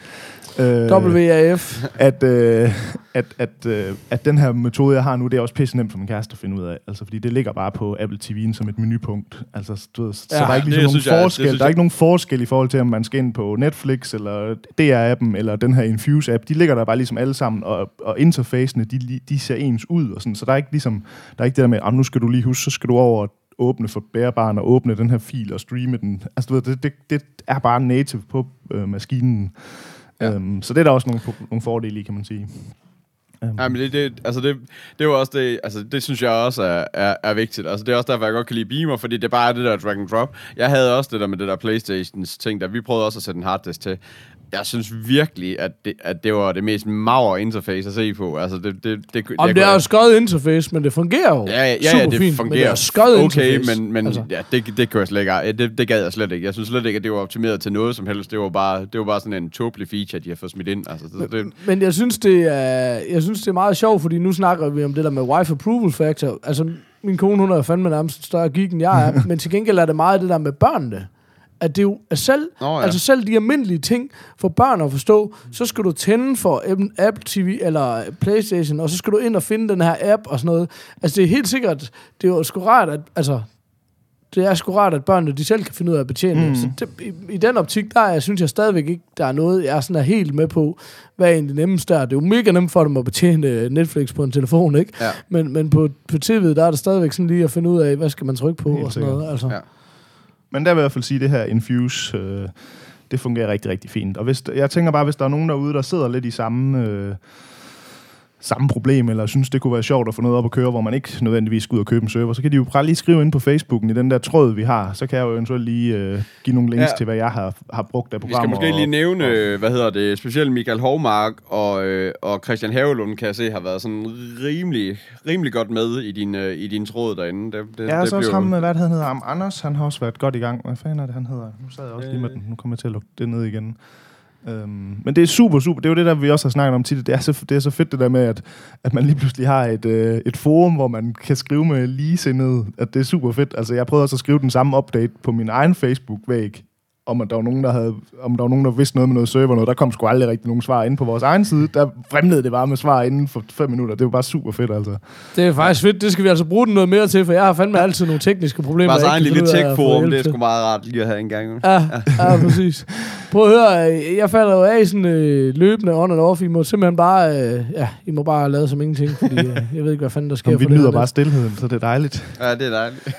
Øh, WAF. at, øh, at, at, øh, at den her metode, jeg har nu, det er også pisse nemt for min kæreste at finde ud af. Altså, fordi det ligger bare på Apple TV'en som et menupunkt. Altså, du ved, så Ja, der er ikke det ligesom nogen synes jeg- det forskel. synes der er ikke nogen forskel i forhold til, om man skal ind på Netflix, eller DR-appen, eller den her Infuse-app. De ligger der bare ligesom alle sammen, og, og interfacene, de, de ser ens ud. Og sådan. Så der er ikke ligesom, der er ikke det der med, "Ah, nu skal du lige huske, så skal du over åbne for bærbaren og åbne den her fil og streame den. Altså, du ved, det, det, det er bare native på øh, maskinen. Ja. Øhm, så det er der også nogle, nogle fordele i, kan man sige. Øhm, Ja, men det, det, altså det, det var også det, altså det synes jeg også er, er, er vigtigt. Altså det er også derfor, jeg godt kan lide Beamer, fordi det bare er det der drag and drop. Jeg havde også det der med det der Playstations ting, der vi prøvede også at sætte en harddisk til. Jeg synes virkelig, at det, at det var det mest maver interface at se på. Altså det, det, det, Om det er jo skøjet interface, men det fungerer jo Ja, ja, ja, ja det fint, fungerer Men det er skøjet okay, interface. men, men altså. ja, det, det, kunne jeg slet ikke, det, det gad jeg slet ikke. Jeg synes slet ikke, at det var optimeret til noget som helst. Det var bare, det var bare sådan en tåbelig feature, de har fået smidt ind. Altså, det, det, Men jeg synes, det er, jeg synes, det er meget sjovt, fordi nu snakker vi om det der med wife approval factor. Altså, min kone, hun er fandme nærmest større geek, end jeg er. men til gengæld er det meget det der med børnene. At det er jo at selv, Nå, ja. altså selv de almindelige ting for børn at forstå, så skal du tænde for en Apple TV eller Playstation, og så skal du ind og finde den her app og sådan noget. Altså det er helt sikkert, det er jo sgu rart, at, altså, det er sgu rart, at børnene de selv kan finde ud af at betjene mm. Så det, i, I den optik, der er, synes jeg stadigvæk ikke, der er noget, jeg er sådan er helt med på, hvad er egentlig nemmest der. Det er jo mega nemt for dem at betjene øh, Netflix på en telefon, ikke? Ja. Men, men på, på tv'et, der er det stadigvæk sådan lige at finde ud af, hvad skal man trykke på Helt og sådan noget. Altså. Ja. Men der vil jeg i hvert fald sige, at det her Infuse, øh, det fungerer rigtig, rigtig fint. Og hvis, jeg tænker bare, hvis der er nogen derude, der sidder lidt i samme, øh, samme problem, eller synes, det kunne være sjovt at få noget op at køre, hvor man ikke nødvendigvis skal ud og købe en server, så kan de jo bare lige skrive ind på Facebooken i den der tråd, vi har. Så kan jeg jo eventuelt lige øh, give nogle links Ja. til, hvad jeg har, har brugt af Vi skal programmer. måske lige og- nævne, og- øh, hvad hedder det, specielt Michael Hovmark og, øh, og Christian Havelund, kan jeg se, har været sådan rimelig, rimelig godt med i din, øh, i din tråd derinde. Det, det, Ja, det så også ham, hvad det, han hedder? Am Anders, han har også været godt i gang. Hvad fanden er det, han hedder? Nu sad jeg også lige med den. Nu kommer jeg til at lukke det ned igen. Øhm, men det er super, super. Det er jo det der, vi også har snakket om tit. Det er så, det er så fedt det der med, at, at man lige pludselig har et, øh, et forum, hvor man kan skrive med ligesindede. At det er super fedt. Altså, jeg prøvede også at skrive den samme update på min egen Facebook-væg, om at der var nogen, der havde, om der var nogen, der vidste noget med noget server. Noget. Der kom sgu aldrig rigtig nogen svar ind på vores egen side. Der fremlede det bare med svar inden for fem minutter. Det var bare super fedt, altså. Det er faktisk fedt. Det skal vi altså bruge den noget mere til, for jeg har fandme altid nogle tekniske problemer. Vores jeg egen lille tech-forum, det er sgu meget rart lige at have en gang. Ja, ja, præcis. Prøv at høre, øh, jeg falder jo af sådan øh, løbende on and off. I må simpelthen bare, øh, ja, I må bare lade som ingenting, fordi øh, jeg ved ikke, hvad fanden der sker Jamen, vi for nyder bare stillheden, så det er dejligt. Ja, det er dejligt.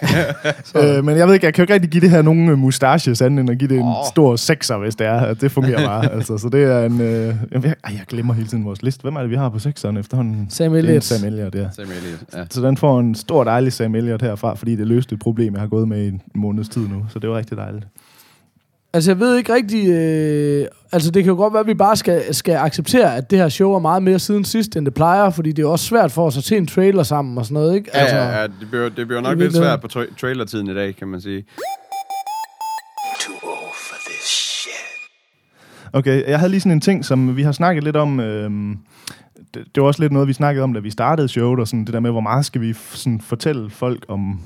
Øh, men jeg ved ikke, jeg kan jo ikke rigtig give det her nogen øh, mustache anden end at give det en Åh. stor sekser, hvis det er. Det fungerer bare. altså, så det er en... Øh, jeg, ej, jeg glemmer hele tiden vores liste. Hvem er det, vi har på sekseren efterhånden? Sam Det er en Elliott. Sam Elliott, ja. Sam Elliott, ja. Så den får en stor dejlig Sam Elliott herfra, fordi det løste et problem, jeg har gået med i en måneds tid nu. Så det var rigtig dejligt. Altså, jeg ved ikke rigtig... Øh, altså, det kan jo godt være, at vi bare skal, skal acceptere, at det her show er meget mere siden sidst, end det plejer, fordi det er jo også svært for os at se en trailer sammen og sådan noget, ikke? Ja, altså, ja, ja, det bliver, det bliver nok lidt virkeligheden. svært på tra- trailertiden i dag, kan man sige. Okay, jeg havde lige sådan en ting, som vi har snakket lidt om. Øhm, det, det var også lidt noget, vi snakkede om, da vi startede showet, og sådan det der med, hvor meget skal vi sådan, fortælle folk om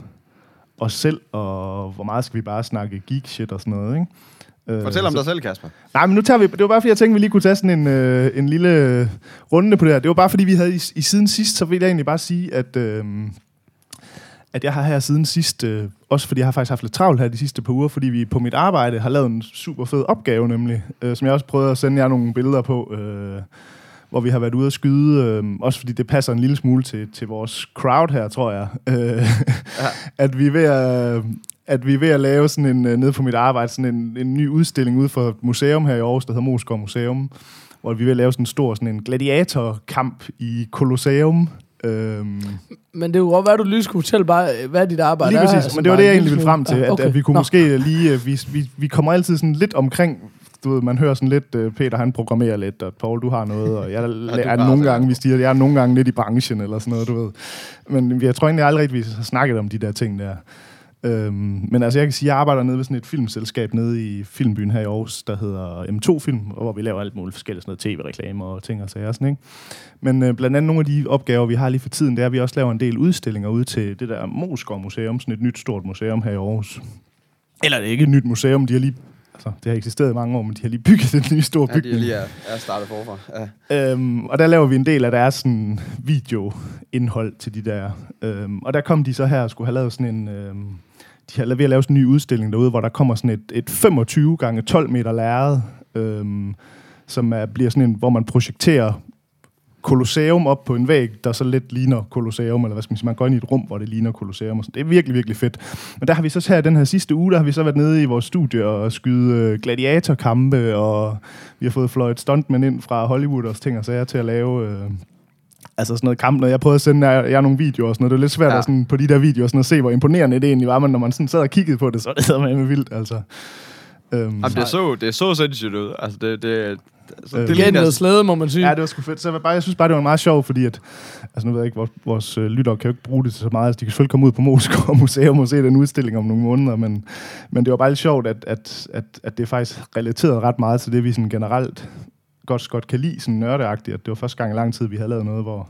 os selv, og hvor meget skal vi bare snakke geek shit og sådan noget, ikke? Øh, Fortæl om så- dig selv, Kasper. Nej, men nu tager vi... Det var bare, fordi jeg tænkte, vi lige kunne tage sådan en, øh, en lille øh, runde på det her. Det var bare, fordi vi havde i, i siden sidst, så vil jeg egentlig bare sige, at, øh, at jeg har her siden sidst... Øh, også fordi jeg har faktisk haft lidt travlt her de sidste par uger, fordi vi på mit arbejde har lavet en super fed opgave nemlig, øh, som jeg også prøvede at sende jer nogle billeder på, øh, hvor vi har været ude at skyde, øh, også fordi det passer en lille smule til, til vores crowd her, tror jeg. Øh, at vi er ved at, at vi er ved at lave sådan en, øh, nede på mit arbejde, sådan en, en ny udstilling ude for et museum her i Aarhus, der hedder Moskov Museum, hvor vi er ved at lave sådan en stor sådan en gladiatorkamp i Colosseum. Øhm, Men det kunne godt være, at du lige skulle fortælle bare, øh, hvad dit arbejde lige er. præcis, altså men det var det, jeg en egentlig ville frem til, smule. at, Ja, at vi kunne Nå. måske lige, øh, vi, vi, vi kommer altid sådan lidt omkring du ved, man hører sådan lidt, uh, Peter han programmerer lidt, og Paul, du har noget, og jeg du er nogle gange, vi siger, jeg er nogle gange lidt i branchen, eller sådan noget, du ved. Men jeg tror egentlig aldrig, at vi har snakket om de der ting der. Øhm, men altså, jeg kan sige, at jeg arbejder nede ved sådan et filmselskab nede i Filmbyen her i Aarhus, der hedder M2 Film, og hvor vi laver alt muligt forskelligt, sådan noget tv-reklamer og ting og sager, sådan, ikke? Men øh, blandt andet nogle af de opgaver, vi har lige for tiden, det er, at vi også laver en del udstillinger ud til det der Moskov Museum, sådan et nyt stort museum her i Aarhus. Eller det er ikke et nyt museum, de har lige, altså, det har eksisteret i mange år, men de har lige bygget en ny stor Ja, de bygning. er lige er, er startet forfra. Ja. Øhm, og der laver vi en del af deres sådan, videoindhold til de der. Øhm, og der kom de så her og skulle have lavet sådan en... Øhm, de har ved at lave sådan en ny udstilling derude, hvor der kommer sådan et, et 25 gange 12 meter lærred, øhm, som er, bliver sådan en, hvor man projekterer Colosseum op på en væg, der så lidt ligner Colosseum, eller hvad skal man sige, man går ind i et rum, hvor det ligner Colosseum. Og sådan. Det er virkelig, virkelig fedt. Men der har vi så her den her sidste uge, der har vi så været nede i vores studie og skyde øh, gladiatorkampe, og vi har fået fløjet stuntmen ind fra Hollywood og ting og sager til at lave... Øh, Altså sådan noget kamp, når jeg prøvede at sende jer, jer nogle videoer og sådan noget. Det er lidt svært Ja. at sådan, på de der videoer sådan at se, hvor imponerende det egentlig var, men når man sådan sad og kiggede på det, så er det med vildt, altså. Øhm, Jamen, det, så, det så sindssygt ud. Altså, det, det, altså, Øh, det Igen noget slæde, må man sige. Ja, det var sgu fedt. Så jeg, var bare, jeg synes bare, det var meget sjovt, fordi at, altså nu ved jeg ikke, vores, vores øh, lyttere kan jo ikke bruge det til så meget. Altså, de kan selvfølgelig komme ud på Moskov Museum og se den udstilling om nogle måneder, men, men det var bare lidt sjovt, at, at, at, at det er faktisk relateret ret meget til det, vi sådan generelt godt, godt kan lide, sådan nørdeagtigt. At det var første gang i lang tid, vi havde lavet noget, hvor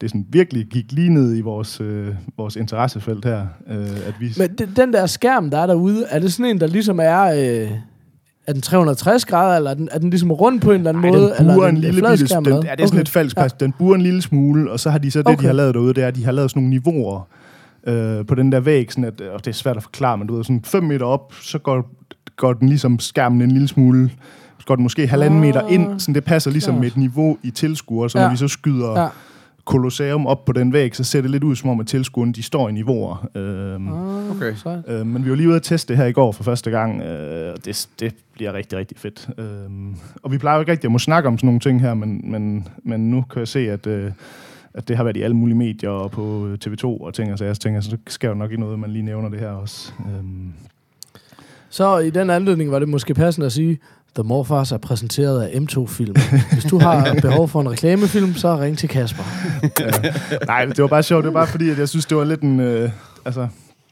det sådan virkelig gik lige ned i vores, øh, vores interessefelt her. Øh, at vi, Men det, den der skærm, der er derude, er det sådan en, der ligesom er... Øh, er den 360 grader, eller er den, er den ligesom rundt på en eller anden Ej, måde? den eller er burer en lille bitte... Den, ja, det er sådan Okay. lidt falsk Ja. Den burer en lille smule, og så har de så det. Okay. de har lavet derude, det er, at de har lavet sådan nogle niveauer øh, på den der væg, sådan at, og det er svært at forklare, men du ved, sådan 5 meter op, så går, går den ligesom skærmen en lille smule, den måske halvanden Ah. meter ind, så det passer ligesom med et niveau i tilskuer, så når Ja. vi så skyder Ja. Colosseum op på den væg, så ser det lidt ud som om, at tilskuerne, de står i niveauer. Øhm, Ah, Okay. sejt. Øh, men vi var lige ude at teste det her i går for første gang, øh, og det, det bliver rigtig, rigtig fedt. Øh, og vi plejer jo ikke rigtig at må snakke om sådan nogle ting her, men, men, men nu kan jeg se, at, øh, at det har været i alle mulige medier og på TV2 og ting og sager, så tænker jeg, så skal jo nok i noget, man lige nævner det her også. Øh, Så i den anledning var det måske passende at sige, The Morfars er præsenteret af M2-film. Hvis du har behov for en reklamefilm, så ring til Kasper. øh, nej, det var bare sjovt. Det var bare fordi, at jeg synes, det var lidt en... Øh, altså,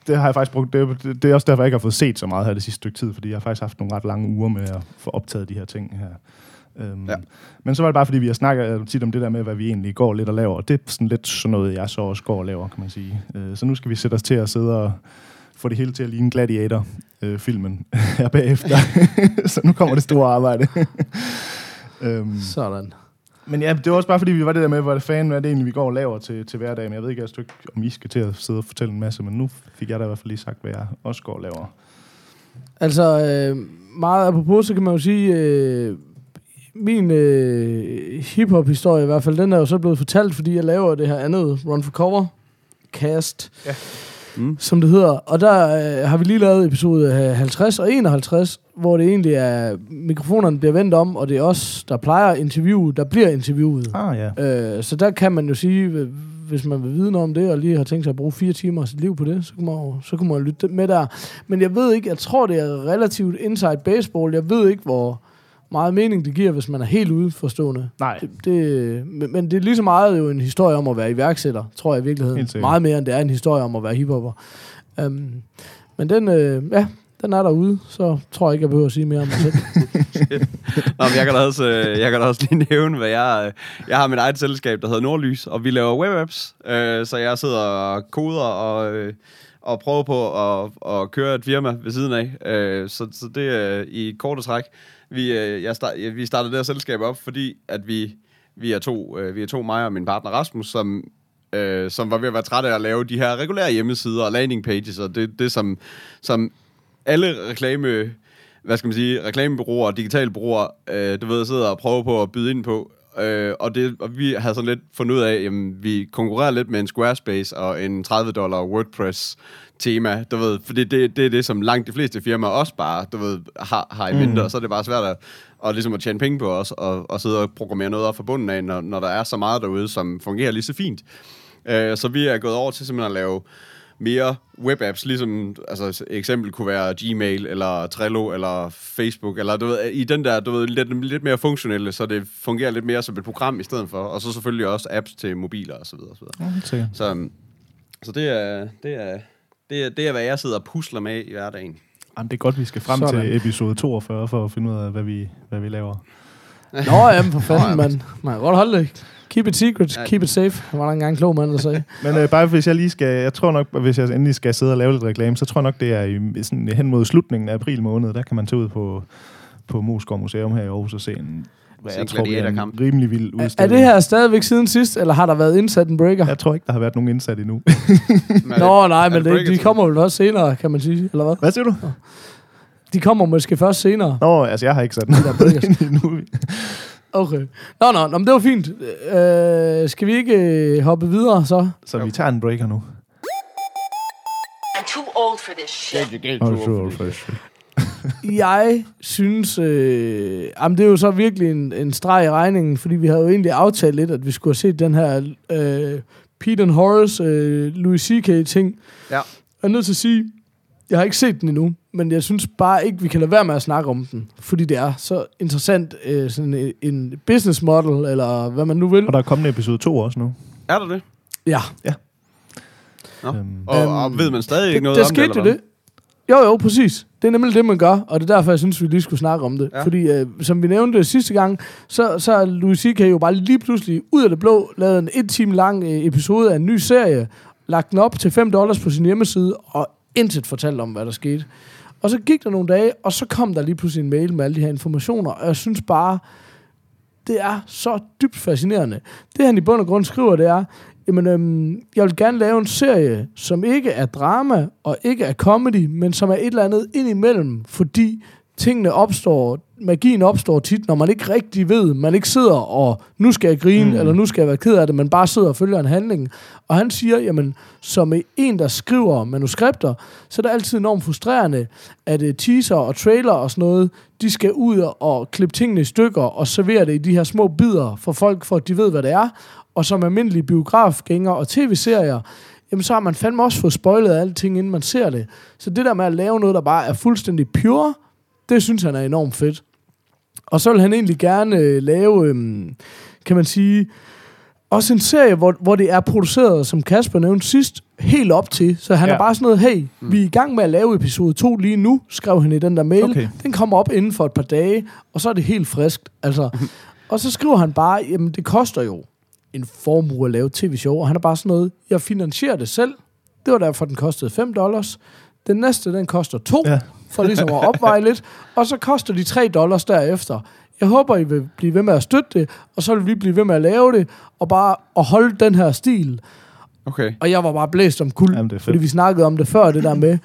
det har jeg faktisk brugt. Det, det, er også derfor, jeg ikke har fået set så meget her det sidste stykke tid, fordi jeg har faktisk haft nogle ret lange uger med at få optaget de her ting her. Øhm, Ja. ja. Men så var det bare, fordi vi har snakket tit om det der med, hvad vi egentlig går lidt og laver. Og det er sådan lidt sådan noget, jeg så også går og laver, kan man sige. Øh, så nu skal vi sætte os til at sidde og få det hele til at ligne Gladiator-filmen her bagefter. så nu kommer det store arbejde. øhm, Sådan. men ja, det var også bare fordi, vi var det der med, hvad det fanden er det egentlig, vi går og laver til, til hverdag. Men jeg ved ikke, jeg ikke, om I skal til at sidde og fortælle en masse, men nu fik jeg da i hvert fald lige sagt, hvad jeg også går og laver. Altså, øh, meget apropos, så kan man jo sige, øh, min øh, hiphop-historie i hvert fald, den er jo så blevet fortalt, fordi jeg laver det her andet Run for Cover cast, Ja. Mm. som det hedder. Og der øh, har vi lige lavet episode øh, 50 og 51, hvor det egentlig er, mikrofonerne bliver vendt om, og det er os, der plejer at interviewe, der bliver interviewet. Ah ja. Øh, så der kan man jo sige, øh, hvis man vil vide noget om det, og lige har tænkt sig at bruge fire timer af sit liv på det, så kan man, så kan man lytte med der. Men jeg ved ikke, jeg tror, det er relativt inside baseball. Jeg ved ikke, hvor meget mening det giver, hvis man er helt udeforstående. Nej, Det, det, men, det er lige så meget jo en historie om at være iværksætter, tror jeg i virkeligheden. Meget mere, end det er en historie om at være hiphopper. Um, men den, øh, ja, den er derude, så tror jeg ikke, jeg behøver at sige mere om mig selv. Nå, men jeg kan da også, øh, jeg kan da også lige nævne, hvad jeg... Øh, jeg har mit eget selskab, der hedder Nordlys, og vi laver webapps. Øh, så jeg sidder og koder og, øh, og prøver på at, at køre et firma ved siden af. Øh, så, så det er i korte træk. Vi, øh, jeg start, vi startede det her selskab op, fordi at vi, vi, er to, øh, vi er to, mig og min partner Rasmus, som øh, som var ved at være trætte af at lave de her regulære hjemmesider og landing pages, og det, det som, som alle reklame, hvad skal man sige, reklamebureauer og digitale bureauer, øh, du ved, sidder og prøver på at byde ind på. Øh, og, det, og vi har sådan lidt fundet ud af, at vi konkurrerer lidt med en Squarespace og en 30 dollar WordPress tema, du ved, fordi det, det er det, som langt de fleste firmaer også bare, du ved, har, har i mente, mm. og så er det bare svært at, og ligesom at tjene penge på os, og, og sidde og programmere noget op fra bunden af, når, når der er så meget derude, som fungerer lige så fint. Øh, så vi er gået over til simpelthen at lave mere webapps, ligesom altså, et eksempel kunne være Gmail, eller Trello, eller Facebook, eller du ved, i den der, du ved, lidt, lidt mere funktionelle, så det fungerer lidt mere som et program i stedet for, og så selvfølgelig også apps til mobiler og så videre. Og så, videre. Sikkert. så, så det er, det er, det er, det er, hvad jeg sidder og pusler med i hverdagen. Jamen, det er godt, vi skal frem Sådan. til episode 42 for at finde ud af, hvad vi, hvad vi laver. Nå, jamen for fanden, man. Man kan godt holde det. Keep it secret, Ja. keep it safe. Det var der engang en klog mand, der sagde. Men øh, bare hvis jeg lige skal, jeg tror nok, hvis jeg endelig skal sidde og lave lidt reklame, så tror jeg nok, det er i, sådan, hen mod slutningen af april måned, der kan man tage ud på, på Moskov Museum her i Aarhus og se en, hvad jeg en tror bliver en gladiatorkamp. rimelig vild Er, udstilling. er det her stadigvæk siden sidst, eller har der været indsat en breaker? Jeg tror ikke, der har været nogen indsat endnu. Nå, nej, men det det, de kommer vel også senere, kan man sige, eller hvad? Hvad siger du? De kommer måske først senere. Nå, altså jeg har ikke sat den Okay. Nå, nå, nå men det var fint. Øh, skal vi ikke øh, hoppe videre så? Så vi tager en breaker nu. I'm too old for this shit. Oh, sure, fresh. Jeg synes, øh, jamen det er jo så virkelig en, en streg i regningen, fordi vi havde jo egentlig aftalt lidt, at vi skulle have set den her øh, Pete and Horace, øh, Louis C.K. ting. Ja. Jeg er nødt til at sige, jeg har ikke set den endnu, men jeg synes bare ikke, vi kan lade være med at snakke om den, fordi det er så interessant, øh, sådan en, en business model, eller hvad man nu vil. Og der er kommet episode 2 også nu. Er der det? Ja, Nå. Øhm, Og, og ved man stadig ikke det, noget der om skete det, jo eller det. Jo, jo, præcis. Det er nemlig det, man gør, og det er derfor, jeg synes, vi lige skulle snakke om det. Ja. Ja. Fordi, øh, som vi nævnte sidste gang, så, så er Louis C.K. jo bare lige pludselig ud af det blå lavet en et time lang øh, episode af en ny serie, lagt den op til 5 dollars på sin hjemmeside, og intet fortalt om, hvad der skete. Og så gik der nogle dage, og så kom der lige pludselig en mail med alle de her informationer, og jeg synes bare, det er så dybt fascinerende. Det han i bund og grund skriver, det er, jamen, øhm, jeg vil gerne lave en serie, som ikke er drama og ikke er comedy, men som er et eller andet indimellem, fordi tingene opstår, magien opstår tit, når man ikke rigtig ved, man ikke sidder og, nu skal jeg grine, mm. eller nu skal jeg være ked af det, man bare sidder og følger en handling. Og han siger, jamen, som en, der skriver manuskripter, så er det altid enormt frustrerende, at uh, teaser og trailer og sådan noget, de skal ud og klippe tingene i stykker og servere det i de her små bidder for folk, for at de ved, hvad det er. Og som almindelige biografgængere og tv-serier, jamen så har man fandme også fået spoilet alting, inden man ser det. Så det der med at lave noget, der bare er fuldstændig pure, det synes han er enormt fedt. Og så vil han egentlig gerne øh, lave, øhm, kan man sige, også en serie, hvor, hvor det er produceret, som Kasper nævnte sidst, helt op til. Så han. Ja. er bare sådan noget, hey, mm. vi er i gang med at lave episode 2 lige nu, skrev han i den der mail. Okay. Den kommer op inden for et par dage, og så er det helt friskt. Altså. og så skriver han bare, jamen det koster jo en formue at lave tv-show, og han er bare sådan noget, jeg finansierer det selv. Det var derfor, den kostede 5 dollars. Den næste, den koster 2, ja. For ligesom at opveje lidt. Og så koster de 3 dollars derefter. Jeg håber, I vil blive ved med at støtte det, og så vil vi blive ved med at lave det, og bare at holde den her stil. Okay. Og jeg var bare blæst om kul, Jamen, fordi vi snakkede om det før, det der med,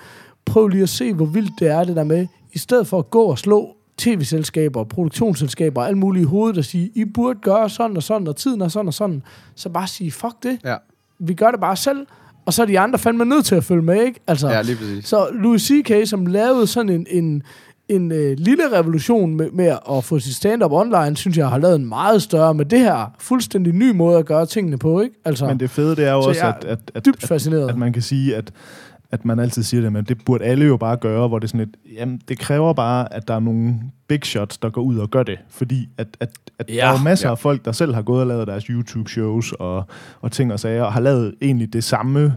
prøv lige at se, hvor vildt det er, det der med, i stedet for at gå og slå tv-selskaber, produktionsselskaber og alt muligt i hovedet og sige, I burde gøre sådan og sådan, og tiden er sådan og sådan, så bare sige, fuck det, Ja. vi gør det bare selv, og så er de andre fandme nødt til at følge med, ikke? Altså, Ja, lige præcis. så Louis C.K., som lavede sådan en, en, en øh, lille revolution med, med at få sit stand-up online, synes jeg har lavet en meget større med det her fuldstændig ny måde at gøre tingene på, ikke? Altså, Men det fede, det er jo Så også, at, at, at, dybt at, fascineret. at man kan sige, at at man altid siger det, men det burde alle jo bare gøre, hvor det er sådan et, jamen, det kræver bare, at der er nogle big shots, der går ud og gør det. Fordi at, at, at ja, der er masser ja. af folk, der selv har gået og lavet deres YouTube-shows og, og ting og sager, og har lavet egentlig det samme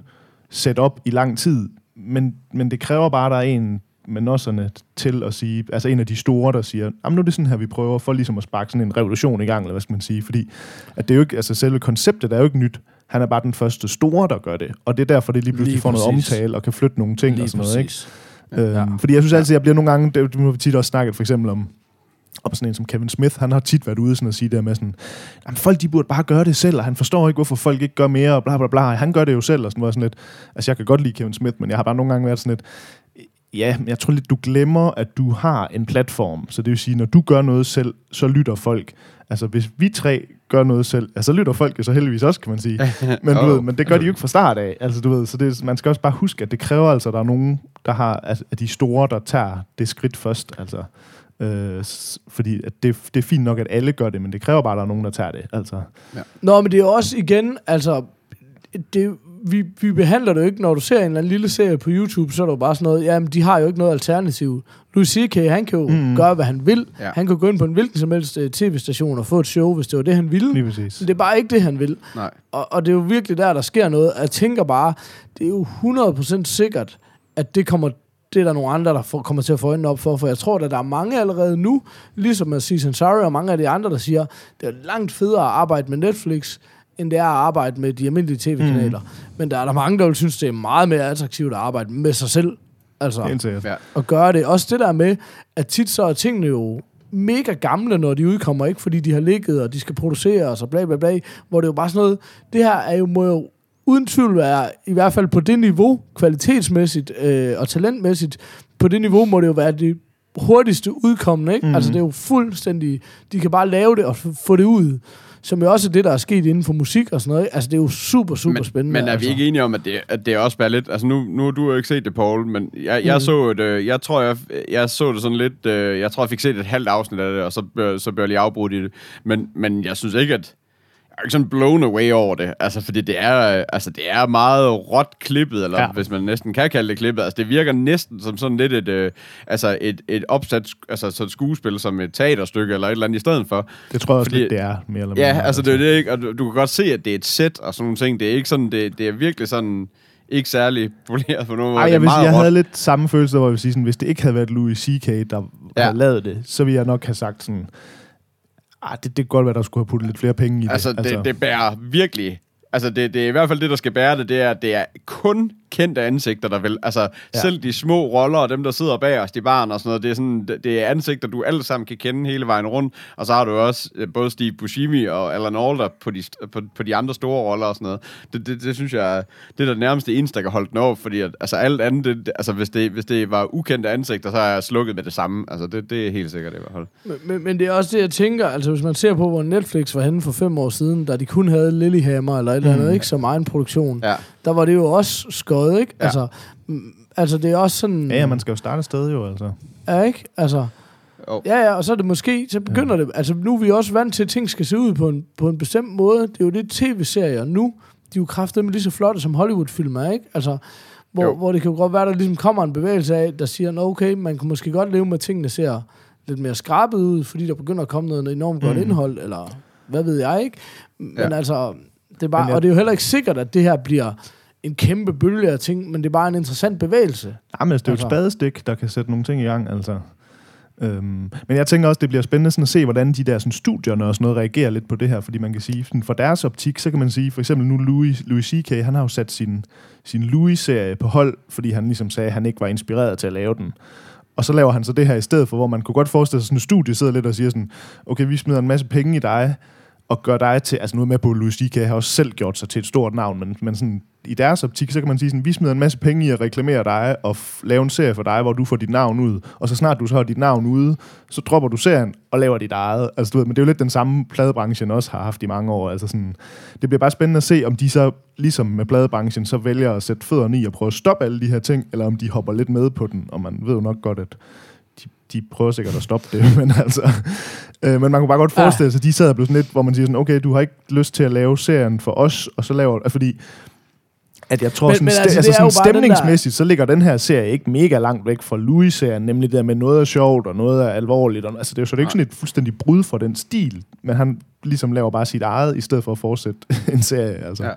setup i lang tid. Men, men det kræver bare, at der er en med nosserne til at sige, altså en af de store, der siger, jamen nu er det sådan her, vi prøver for ligesom at sparke sådan en revolution i gang, eller hvad skal man sige, fordi at det er jo ikke, altså selve konceptet er jo ikke nyt, han er bare den første store, der gør det, og det er derfor, det lige pludselig Lige får noget præcis. omtale og kan flytte nogle ting Lige og sådan noget, ikke? præcis. Øhm, Ja. Fordi jeg synes altid, jeg bliver nogle gange, det, det må vi tit også snakket for eksempel om, om sådan en som Kevin Smith, han har tit været ude sådan at sige der med sådan, jamen folk de burde bare gøre det selv, og han forstår ikke, hvorfor folk ikke gør mere, og bla bla bla, han gør det jo selv, og sådan, var sådan lidt, altså jeg kan godt lide Kevin Smith, men jeg har bare nogle gange været sådan lidt, ja, men jeg tror lidt, du glemmer, at du har en platform, så det vil sige, når du gør noget selv, så lytter folk. Altså hvis vi tre gør noget selv, altså, så lytter folk jo så heldigvis også, kan man sige. Men, du Jo. ved, men det gør de jo ikke fra start af. Altså, du ved, så det, man skal også bare huske, at det kræver altså, at der er nogen, der har, altså, at de store, der tager det skridt først. Altså, øh, fordi at det, det er fint nok, at alle gør det, men det kræver bare, at der er nogen, der tager det. Altså, Nå, men det er også igen, altså, det, vi, vi behandler det jo ikke, når du ser en eller anden lille serie på YouTube, så er det jo bare sådan noget, jamen, de har jo ikke noget alternativ. Louis C.K., han kan jo mm. gøre, hvad han vil. Ja. Han kan gå ind på en hvilken som helst øh, tv-station og få et show, hvis det var det, han ville. Lige præcis. Men det er bare ikke det, han vil. Nej. Og, og det er jo virkelig der, der sker noget. Jeg tænker bare, det er jo 100% sikkert, at det kommer det er der nogle andre, der får, kommer til at få øjnene op for, for jeg tror, at der er mange allerede nu, ligesom med Season Sorry og mange af de andre, der siger, det er langt federe at arbejde med Netflix, end det er at arbejde med de almindelige tv-kanaler. Mm. Men der er der mange, der vil synes, det er meget mere attraktivt at arbejde med sig selv. Altså. Ja. at gøre det. Også det der med, at tit så er tingene jo mega gamle, når de udkommer, ikke fordi de har ligget, og de skal produceres, og bla bla bla, hvor det er jo bare sådan noget, det her er jo, må jo uden tvivl være, i hvert fald på det niveau, kvalitetsmæssigt øh, og talentmæssigt, på det niveau må det jo være det hurtigste udkommende, ikke? Mm. Altså det er jo fuldstændig, de kan bare lave det og f- få det ud, som jo også er det, der er sket inden for musik og sådan noget. ikke? Altså det er jo super, super men, spændende. Men er altså. vi ikke enige om, at det, at det også bare lidt... Altså nu, nu har du jo ikke set det, Paul, men jeg, jeg Mm. så et... øh, Jeg tror, jeg, jeg så det sådan lidt... øh, Jeg tror, jeg fik set et halvt afsnit af det, og så, så blev jeg lige afbrudt i det. Men, men jeg synes ikke, at... Er ikke sådan blown away over det, altså, fordi det er, øh, altså, det er meget råt klippet, eller Ja. hvis man næsten kan kalde det klippet. Altså, det virker næsten som sådan lidt et, øh, altså, et, et opsat altså, så et skuespil som et teaterstykke, eller et eller andet i stedet for. Det tror jeg også Fordi- lidt, det er, mere eller mindre. Ja, altså det er det ikke, og du, du kan godt se, at det er et sæt og sådan nogle ting. Det er ikke sådan, det, det er virkelig sådan, ikke særlig poleret på nogen måde. Ej, jeg, vil, jeg havde lidt samme følelse, hvor jeg vil sige, sådan, hvis det ikke havde været Louis C.K., der. Ja. havde lavet det, så ville jeg nok have sagt sådan, ah, det, det kan godt være, der skulle have puttet lidt flere penge i det. Altså, det, det bærer virkelig... Altså, det, det er i hvert fald det, der skal bære det, det er, at det er kun kendte ansigter, der vil... Altså, Ja. selv de små roller, og dem, der sidder bag os, de barn og sådan noget, det er, sådan, det, er ansigter, du alle sammen kan kende hele vejen rundt. Og så har du også øh, både Steve Buscemi og Alan Alda på de, på, på de andre store roller og sådan noget. Det, det, det synes jeg, det er det nærmeste eneste, der kan holde den op, fordi at, altså, alt andet, det, altså, hvis det, hvis det var ukendte ansigter, så har jeg slukket med det samme. Altså, det, det er helt sikkert i hvert fald. Men, men, men det er også det, jeg tænker, altså hvis man ser på, hvor Netflix var henne for fem år siden, da de kun havde Lilyhammer eller et eller andet, ikke, som egen produktion, Ja. der var det jo også skøjet, ikke? Ja. Altså, mm, altså det er også sådan... Ja, ja, man skal jo starte sted jo, altså. Ja, ikke? Altså, Jo. ja, ja, og så er det måske, så begynder ja. det, altså nu er vi også vant til, at ting skal se ud på en, på en bestemt måde. Det er jo det tv-serier nu, de er jo kraftedeme lige så flotte som Hollywood-film er, ikke? Altså, hvor, Jo. hvor det kan jo godt være, der ligesom kommer en bevægelse af, der siger, Nå, okay, man kan måske godt leve med, at tingene ser lidt mere skrabet ud, fordi der begynder at komme noget enormt godt Mm. indhold, eller hvad ved jeg, ikke? Men Ja. altså, det er bare, jeg- og det er jo heller ikke sikkert, at det her bliver en kæmpe bølge af ting, men det er bare en interessant bevægelse. Jamen, altså, det er jo et Altså. spadestik, der kan sætte nogle ting i gang, altså. Øhm, men jeg tænker også, det bliver spændende sådan at se, hvordan de der sådan, studierne og sådan noget reagerer lidt på det her, fordi man kan sige, sådan, for deres optik, så kan man sige, for eksempel nu Louis, Louis C.K., han har jo sat sin, sin Louis-serie på hold, fordi han ligesom sagde, at han ikke var inspireret til at lave den. Og så laver han så det her i stedet for, hvor man kunne godt forestille sig, sådan et studie sidder lidt og siger sådan, okay, vi smider en masse penge i dig, og gør dig til, altså nu er jeg med på, at Louis C.K. har også selv gjort sig til et stort navn, men, men sådan, i deres optik, så kan man sige sådan, vi smider en masse penge i at reklamere dig, og f- lave en serie for dig, hvor du får dit navn ud, og så snart du så har dit navn ude, så dropper du serien og laver dit eget. Altså, du ved, men det er jo lidt den samme pladebranchen også har haft i mange år. Altså sådan, det bliver bare spændende at se, om de så, ligesom med pladebranchen, så vælger at sætte fødderne i og prøve at stoppe alle de her ting, eller om de hopper lidt med på den, og man ved jo nok godt, at de, de prøver sikkert at stoppe det, men altså... Øh, men man kunne bare godt forestille sig, at de sad og blev sådan lidt, hvor man siger sådan, okay, du har ikke lyst til at lave serien for os, og så laver... Fordi at jeg tror, Men- sådan, men altså, altså, sådan stemningsmæssigt, så ligger den her serie ikke mega langt væk fra Louis-serien, nemlig det der med noget er sjovt, og noget er alvorligt. Og, altså, det er jo så det er ikke sådan et fuldstændig brud fra den stil, men han ligesom laver bare sit eget, i stedet for at fortsætte en serie. Altså. Ja.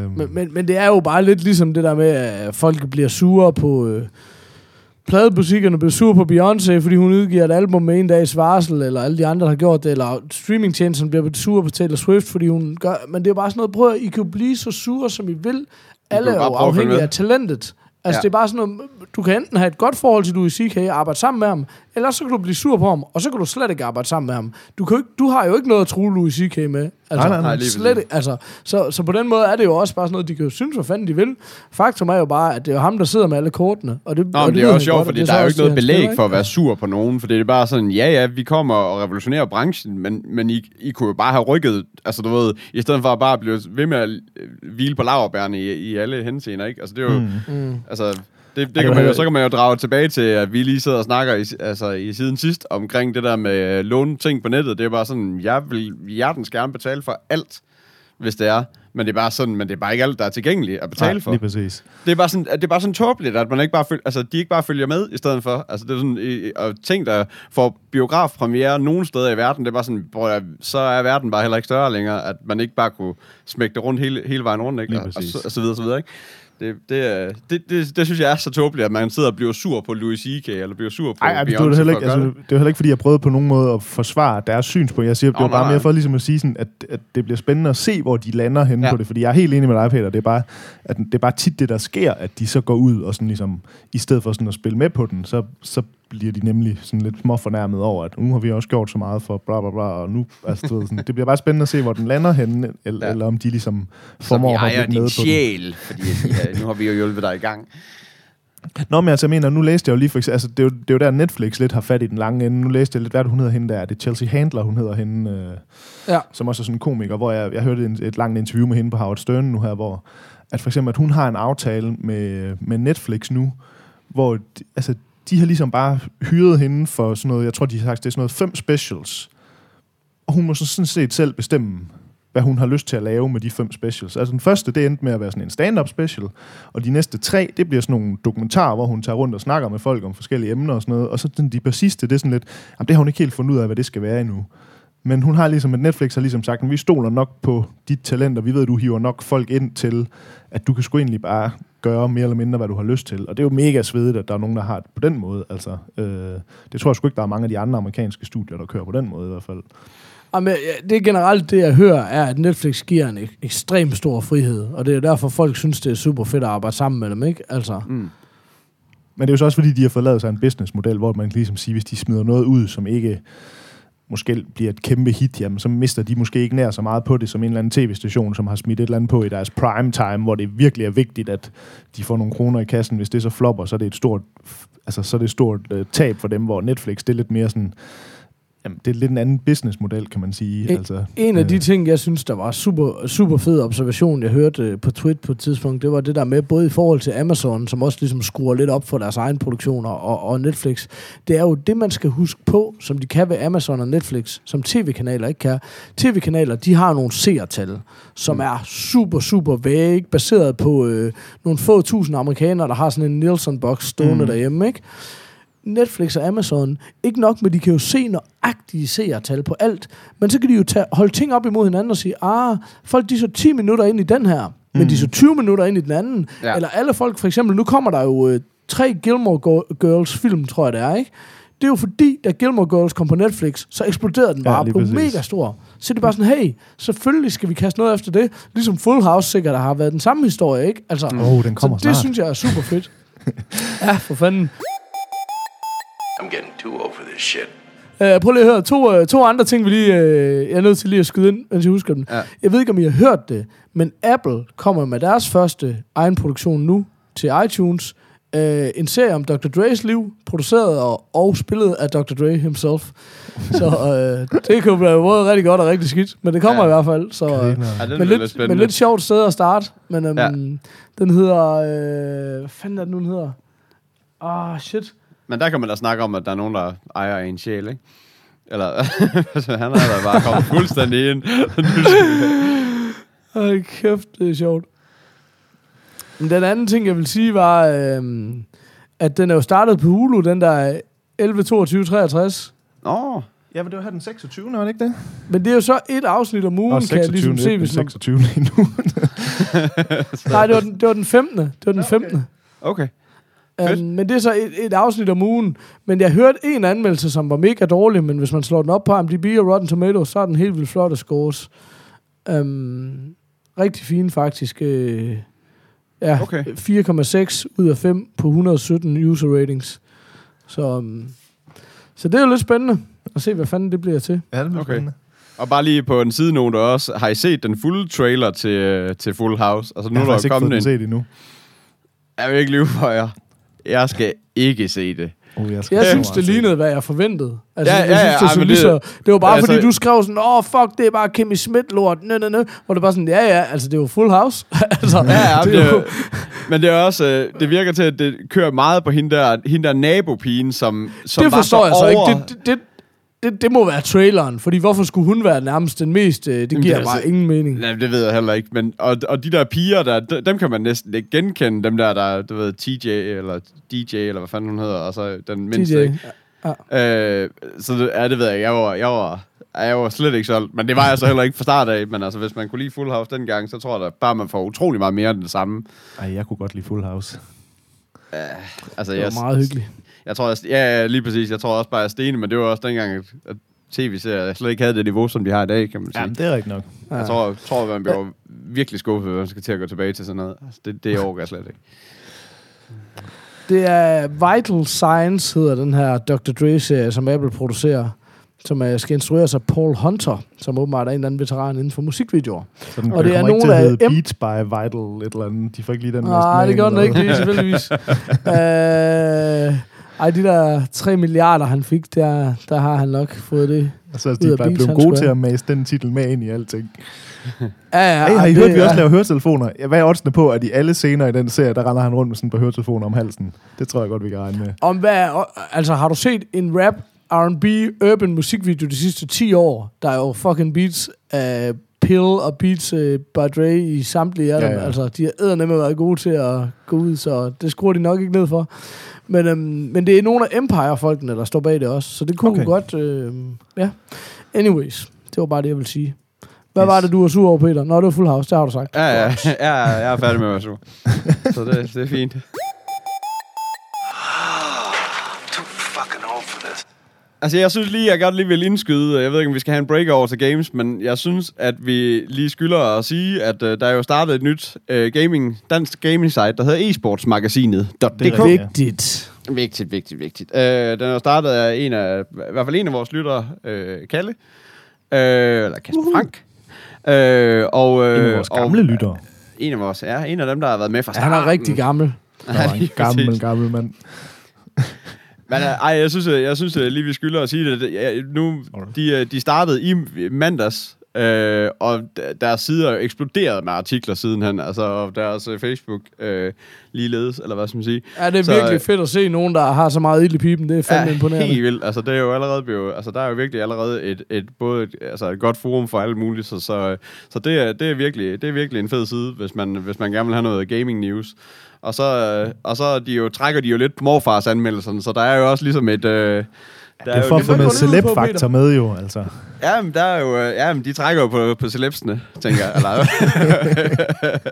Øhm, Men, men, men det er jo bare lidt ligesom det der med, at folk bliver sure på... Øh, pladebutikkerne bliver sure på Beyoncé, fordi hun udgiver et album med en dags varsel, eller alle de andre, der har gjort det, eller streamingtjenesten bliver sure på Taylor Swift, fordi hun gør... Men det er bare sådan noget, prøv at, I kan blive så sure, som I vil. Alle er jo afhængige af talentet. Altså, Ja. det er bare sådan noget, du kan enten have et godt forhold til Louis C.K. arbejde sammen med ham, eller så kan du blive sur på ham, og så kan du slet ikke arbejde sammen med ham. Du, kan jo ikke, du har jo ikke noget at true Louis C.K. med. Altså, Nej, nej, nej, lige slet ikke. Altså, så, så på den måde er det jo også bare sådan noget, de kan jo synes, hvad fanden de vil. Faktum er jo bare, at det er jo ham, der sidder med alle kortene. Og det, Nå, og det ved er også sjovt, godt, fordi det der er jo ikke noget det, belæg spiller, for at være sur på nogen, for det er bare sådan, ja ja, vi kommer og revolutionerer branchen, men, men I, I kunne jo bare have rykket, altså du ved, i stedet for at bare blive ved med at hvile på laverbærene i, i alle henseender, ikke? Altså det er jo, Mm. Mm. altså... Det, det kan man jo, så kan man jo drage tilbage til, at vi lige sidder og snakker i, altså, i siden sidst omkring det der med øh, låne ting på nettet. Det er bare sådan, jeg vil hjertens gerne betale for alt, hvis det er. Men det er bare sådan, men det er bare ikke alt, der er tilgængeligt at betale Nej, for. lige præcis. Det er bare sådan, det er bare sådan tåbeligt, at man ikke bare følger, altså, de ikke bare følger med i stedet for. Altså, det er sådan, og ting, der får biografpremiere nogen steder i verden, det er bare sådan, hvor så er verden bare heller ikke større længere, at man ikke bare kunne smække det rundt hele, hele vejen rundt, ikke? Lige Og, og, præcis. så, og så videre, så videre, ikke? Det, det, er- det, det, det, synes jeg er så tåbeligt, at man sidder og bliver sur på Louis C.K. eller bliver sur på Ej, ej, det, Beyoncé var det, heller ikke, altså, gøre det var heller ikke, fordi jeg prøvede på nogen måde at forsvare deres synspunkt. Jeg siger, det var nej, bare nej. mere for ligesom at sige, sådan, at, at det bliver spændende at se, hvor de lander henne Ja. på det. Fordi jeg er helt enig med dig, Peter. Det er, bare, at det er bare tit det, der sker, at de så går ud og sådan ligesom, i stedet for sådan at spille med på den, så, så bliver de nemlig sådan lidt små fornærmet over, at nu har vi også gjort så meget for bla bla bla, og nu, altså, du ved, sådan, det bliver bare spændende at se, hvor den lander henne, eller, Ja. eller om de ligesom formår at hoppe ejer lidt med din på den. sjæl, fordi at, ja, nu har vi jo hjulpet dig i gang. Nå, men altså, jeg mener, nu læste jeg jo lige for eksempel, altså, det er jo, det er jo der Netflix lidt har fat i den lange ende. Nu læste jeg lidt, hvad hun hedder hende der? Det er Chelsea Handler, hun hedder hende, øh, Ja. som også er sådan en komiker, hvor jeg, jeg hørte en, et langt interview med hende på Howard Stern nu her, hvor at for eksempel, at hun har en aftale med, med Netflix nu, hvor de, altså, de har ligesom bare hyret hende for sådan noget, jeg tror, de har sagt, det er sådan noget fem specials. Og hun må så sådan set selv bestemme, hvad hun har lyst til at lave med de fem specials. Altså den første, det endte med at være sådan en stand-up special, og de næste tre, det bliver sådan nogle dokumentarer, hvor hun tager rundt og snakker med folk om forskellige emner og sådan noget. Og så den, de par sidste, det er sådan lidt, jamen det har hun ikke helt fundet ud af, hvad det skal være endnu. Men hun har ligesom, at Netflix har ligesom sagt, at vi stoler nok på dit talent, og vi ved, at du hiver nok folk ind til, at du kan sgu egentlig bare gøre mere eller mindre, hvad du har lyst til. Og det er jo mega svedigt, at der er nogen, der har det på den måde. Altså, øh, det tror jeg sgu ikke, der er mange af de andre amerikanske studier, der kører på den måde i hvert fald. Jamen, det er generelt det, jeg hører, er, at Netflix giver en ek- ekstrem stor frihed. Og det er derfor, folk synes, det er super fedt at arbejde sammen med dem, ikke? Altså, Mm. Men det er jo så også, fordi de har fået lavet sig en businessmodel, hvor man kan ligesom sige, hvis de smider noget ud, som ikke måske bliver et kæmpe hit, jamen, så mister de måske ikke nær så meget på det, som en eller anden tv-station, som har smidt et eller andet på i deres prime time, hvor det virkelig er vigtigt, at de får nogle kroner i kassen. Hvis det så flopper, så er det et stort, altså, så er det et stort uh, tab for dem, hvor Netflix, det er lidt mere sådan, jamen, det er lidt en anden businessmodel, kan man sige. En- altså, En af de øh, ting, jeg synes, der var super, super fed observation, jeg hørte øh, på Twitter på et tidspunkt, det var det der med, både i forhold til Amazon, som også ligesom skruer lidt op for deres egen produktioner, og, og Netflix. Det er jo det, man skal huske på, som de kan ved Amazon og Netflix, som tv-kanaler ikke kan. TV-kanaler, de har nogle seertal, som er super, super væg, baseret på øh, nogle få tusind amerikanere, der har sådan en Nielsen-box stående mm. Mm. derhjemme, ikke? Netflix og Amazon, ikke nok med, de kan jo se nøjagtige seertal på alt, men så kan de jo tage, holde ting op imod hinanden og sige, ah, folk de så 10 minutter ind i den her, men de så 20 minutter ind i den anden. Ja. Ja. Eller alle folk, for eksempel, nu kommer der jo øh, tre Gilmore Girls film, tror jeg det er, ikke? Det er jo fordi, da Gilmore Girls kom på Netflix, så eksploderede den Ja, bare, lige blev mega stor. Så det er bare sådan, hey, selvfølgelig skal vi kaste noget efter det. Ligesom Full House sikkert har været den samme historie, ikke? Altså, oh, den kommer så det snart. synes jeg er super fedt. ja, for fanden. I'm getting too old for this shit. Uh, prøv lige at høre. To, uh, to andre ting, vi lige, uh, jeg er nødt til lige at skyde ind, mens jeg husker dem. Ja. Jeg ved ikke, om I har hørt det, men Apple kommer med deres første egen produktion nu til iTunes. Uh, en serie om Dr. Dre's liv, produceret og, og spillet af Dr. Dre himself. Så uh, det kan jo blive både rigtig godt og rigtig skidt, men det kommer Ja. i hvert fald. Så, uh, Ja, det men, er lidt, lidt men lidt sjovt sted at starte. Men um, Ja. den hedder... Øh, hvad fanden er det nu, den hedder? Ah, shit. Men der kan man da snakke om, at der er nogen, der ejer en sjæl, ikke? Eller, altså, han er da bare kommet fuldstændig ind. Hold kæft, det er sjovt. Men den anden ting, jeg vil sige, var, øhm, at den er jo startet på Hulu, den der 11, 22, 63. Nå, Ja, men det var her den 26. var det ikke det? Men det er jo så et afsnit om ugen, Nå, kan jeg ligesom se, hvis man... 26. lige nu. Nej, det var, den, det var den 15. Det var den 15. okay. Um, men det er så et, et afsnit om ugen. Men jeg hørte en anmeldelse, som var mega dårlig, men hvis man slår den op på IMDb og Rotten Tomatoes, så er den helt vildt flot at scores. Um, rigtig fin faktisk. Øh, ja, Okay. 4,6 ud af 5 på 117 user ratings. Så, um, så det er jo lidt spændende at se, hvad fanden det bliver til. Ja, det bliver Okay. spændende. Og bare lige på en sidenote også, har I set den fulde trailer til, øh, til Full House? Altså nu Jeg er har der ikke fået kommet den en... set endnu. Jeg vil ikke lyve for jer. Jeg skal ikke se det. Oh, jeg, Jeg synes, det lignede, hvad jeg forventede. Altså, Ja, jeg ja, synes, ja, det, ej, så lige så, det var bare, altså- fordi du skrev sådan, åh, oh, fuck, det er bare Kimmy Schmidt-lort, nø, nø, nø. Hvor det bare sådan, ja, ja, altså, det er jo full house. altså, Ja, ja, det det er jo, men det er også, øh, det virker til, at det kører meget på hende der, hende der nabopigen, som, som det var forstår jeg så over, ikke. Det, det, det, det, det må være traileren, fordi hvorfor skulle hun være nærmest den mest... Øh, det Jamen, giver det bare altså- ingen mening. Nej, det ved jeg heller ikke. Men, og, og de der piger, der, dem kan man næsten ikke genkende. Dem der, der du ved, TJ eller DJ, eller hvad fanden hun hedder. Og så den mindste, DJ. ikke? Øh, så det, ja, det ved jeg ikke. Jeg var, jeg var, jeg var slet ikke solgt. Men det var jeg så heller ikke fra start af. Men altså, hvis man kunne lide Full House dengang, så tror jeg da bare, man får utrolig meget mere end det samme. Ej, jeg kunne godt lide Full House. Altså, Det jeg, var meget hyggeligt. Jeg tror, jeg, ja, lige præcis. Jeg tror også bare, jeg er stenig, men det var også dengang, at, at tv-serier slet ikke havde det niveau, som de har i dag, kan man sige. Jamen, det er rigtigt nok. Ja. Jeg tror, tror man bliver virkelig skuffet, hvis man skal til at gå tilbage til sådan noget. Altså, det, det overgår jeg slet ikke. Det er Vital Science, hedder den her Dr. Dre-serie, som Apple producerer, som øh, skal instrueres af Paul Hunter, som åbenbart er en eller anden veteran inden for musikvideoer. Så den, Og det er nogle at af M- Beats by Vital et eller andet. De får ikke lige den Nej, det gør den ikke, hvad? lige tilfældigvis. øh, ej, de der 3 milliarder, han fik, der, der har han nok fået det. Og så er Ud de bare blevet gode til at mase den titel med ind i alting. Ja, ja, Hey, har I hørt, det vi også er- laver høretelefoner? Ja, hvad er oddsene på, at i alle scener i den serie, der render han rundt med sådan par høretelefoner om halsen? Det tror jeg godt, vi kan regne med. Om hvad, er- altså har du set en rap, R&B, urban musikvideo de sidste 10 år? Der er jo fucking beats af Pill og beats uh, by Dre i samtlige af Ja, dem. ja. Altså, de har eddernemme været gode til at gå ud, så det skruer de nok ikke ned for. Men, øhm, men det er nogle af Empire-folkene, der står bag det også, så det kunne Okay. okay. godt... Øh, ja. Anyways, det var bare det, jeg ville sige. Hvad Yes. var det, du var sur over, Peter? Nå, det var Full House, det har du sagt. Ja, ja, ja, jeg er færdig med at være sur. Så det, det er fint. Too fucking old for this. Altså, jeg synes lige, jeg godt lige vil indskyde, jeg ved ikke, om vi skal have en break over til games, men jeg synes, at vi lige skylder at sige, at uh, der er jo startet et nyt uh, gaming, dansk gaming site, der hedder eSportsmagasinet.dk. Det er rigtigt. Vigtigt. Vigtigt, vigtigt, vigtigt. Uh, den er startet af en af, i hvert fald en af vores lyttere, uh, Kalle, uh, eller Kasper Frank. Uh, og, uh, En af vores gamle og, lyttere. En af vores, ja, en af dem, der har været med fra Ja, starten. han er rigtig gammel. Var en gammel, gammel mand. Men ej, jeg synes, jeg, synes lige, vi skylder at sige det. nu, de, øh, de startede i mandags, øh, og deres sider er eksploderet med artikler sidenhen. Altså, og deres øh, Facebook øh, ligeledes, eller hvad skal man sige. Ja, det er Så, virkelig fedt at se nogen, der har så meget ild i pipen. Det er fandme Ja, imponerende. helt vildt. Altså, det er jo allerede blevet, altså, der er jo virkelig allerede et, et, både et, altså, et godt forum for alt muligt, så, så, så det, er, det, er virkelig, det er virkelig en fed side, hvis man, hvis man gerne vil have noget gaming news. Og så, øh, og så de jo, trækker de jo lidt på morfars anmeldelserne, så der er jo også ligesom et... Øh, der Det er for at få Hvad noget celeb-faktor med jo, altså. Ja, men der er jo, øh, ja, men de trækker jo på, på celebsene, tænker jeg. Eller,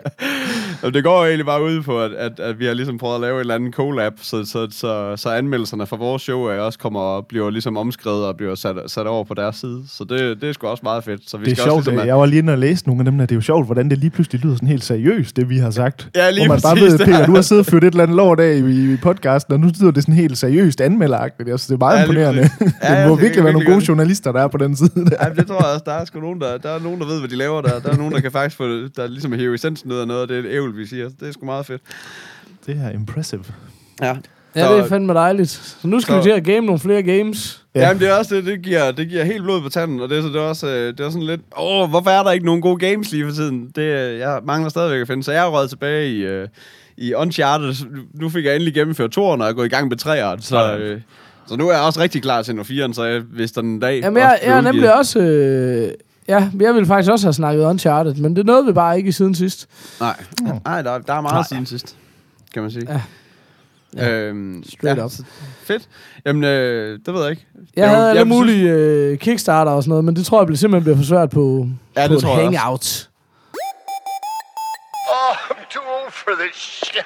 Jamen, det går jo egentlig bare ud på, at, at, at vi har ligesom prøvet at lave et eller andet collab, så, så, så, så anmeldelserne fra vores show er også kommer og bliver ligesom omskrevet og bliver sat, sat over på deres side. Så det, det er sgu også meget fedt. Så vi Det er skal sjovt. også ligesom, jeg var lige inde og læse nogle af dem der. Det er jo sjovt, hvordan det lige pludselig lyder sådan helt seriøst, det vi har sagt. Ja, lige Hvor man bare ved, Peter, du har siddet og ført et eller andet lort af i, i podcasten, og nu lyder det sådan helt seriøst anmelderagtigt. Jeg synes, det er meget Ja, imponerende. præcis. Ja, det ja, må virkelig være nogle gode journalister, der er på den side. Der. Ja, det tror jeg også. Der er sgu nogen, der, der, er nogen, der ved, hvad de laver. Der, der er nogen, der kan faktisk få, der ligesom hæve essensen ud af noget af det ævl, vi siger. Det er sgu meget fedt. Det er impressive. Ja. Ja, det er fandme dejligt. Så nu skal Så- vi til at game nogle flere games. Ja. Ja. Jamen, det er også det, det giver, det giver helt blod på tanden, og det er, så det er også øh, det er sådan lidt, åh, hvorfor er der ikke nogen gode games lige for tiden? Det, øh, jeg mangler stadigvæk at finde, så jeg er røget tilbage i, øh, i Uncharted. Nu fik jeg endelig gennemført toeren, og er gået i gang med træeren, så, øh, så nu er jeg også rigtig klar til når 4'eren, så jeg, hvis der en dag... Jamen, jeg, jeg er nemlig også... Øh, ja, jeg ville faktisk også have snakket Uncharted, men det nåede vi bare ikke siden sidst. Nej, nej der, der er meget Nej. siden sidst, kan man sige. Ja. Ja. Øhm, Straight up. så Fedt. Jamen, øh, det ved jeg ikke. Jeg havde alle jeg synes- mulige øh, Kickstarter og sådan noget, men det tror jeg bliver simpelthen bliver for svært på, Ja, på det et hangout. Oh, I'm too old for this shit.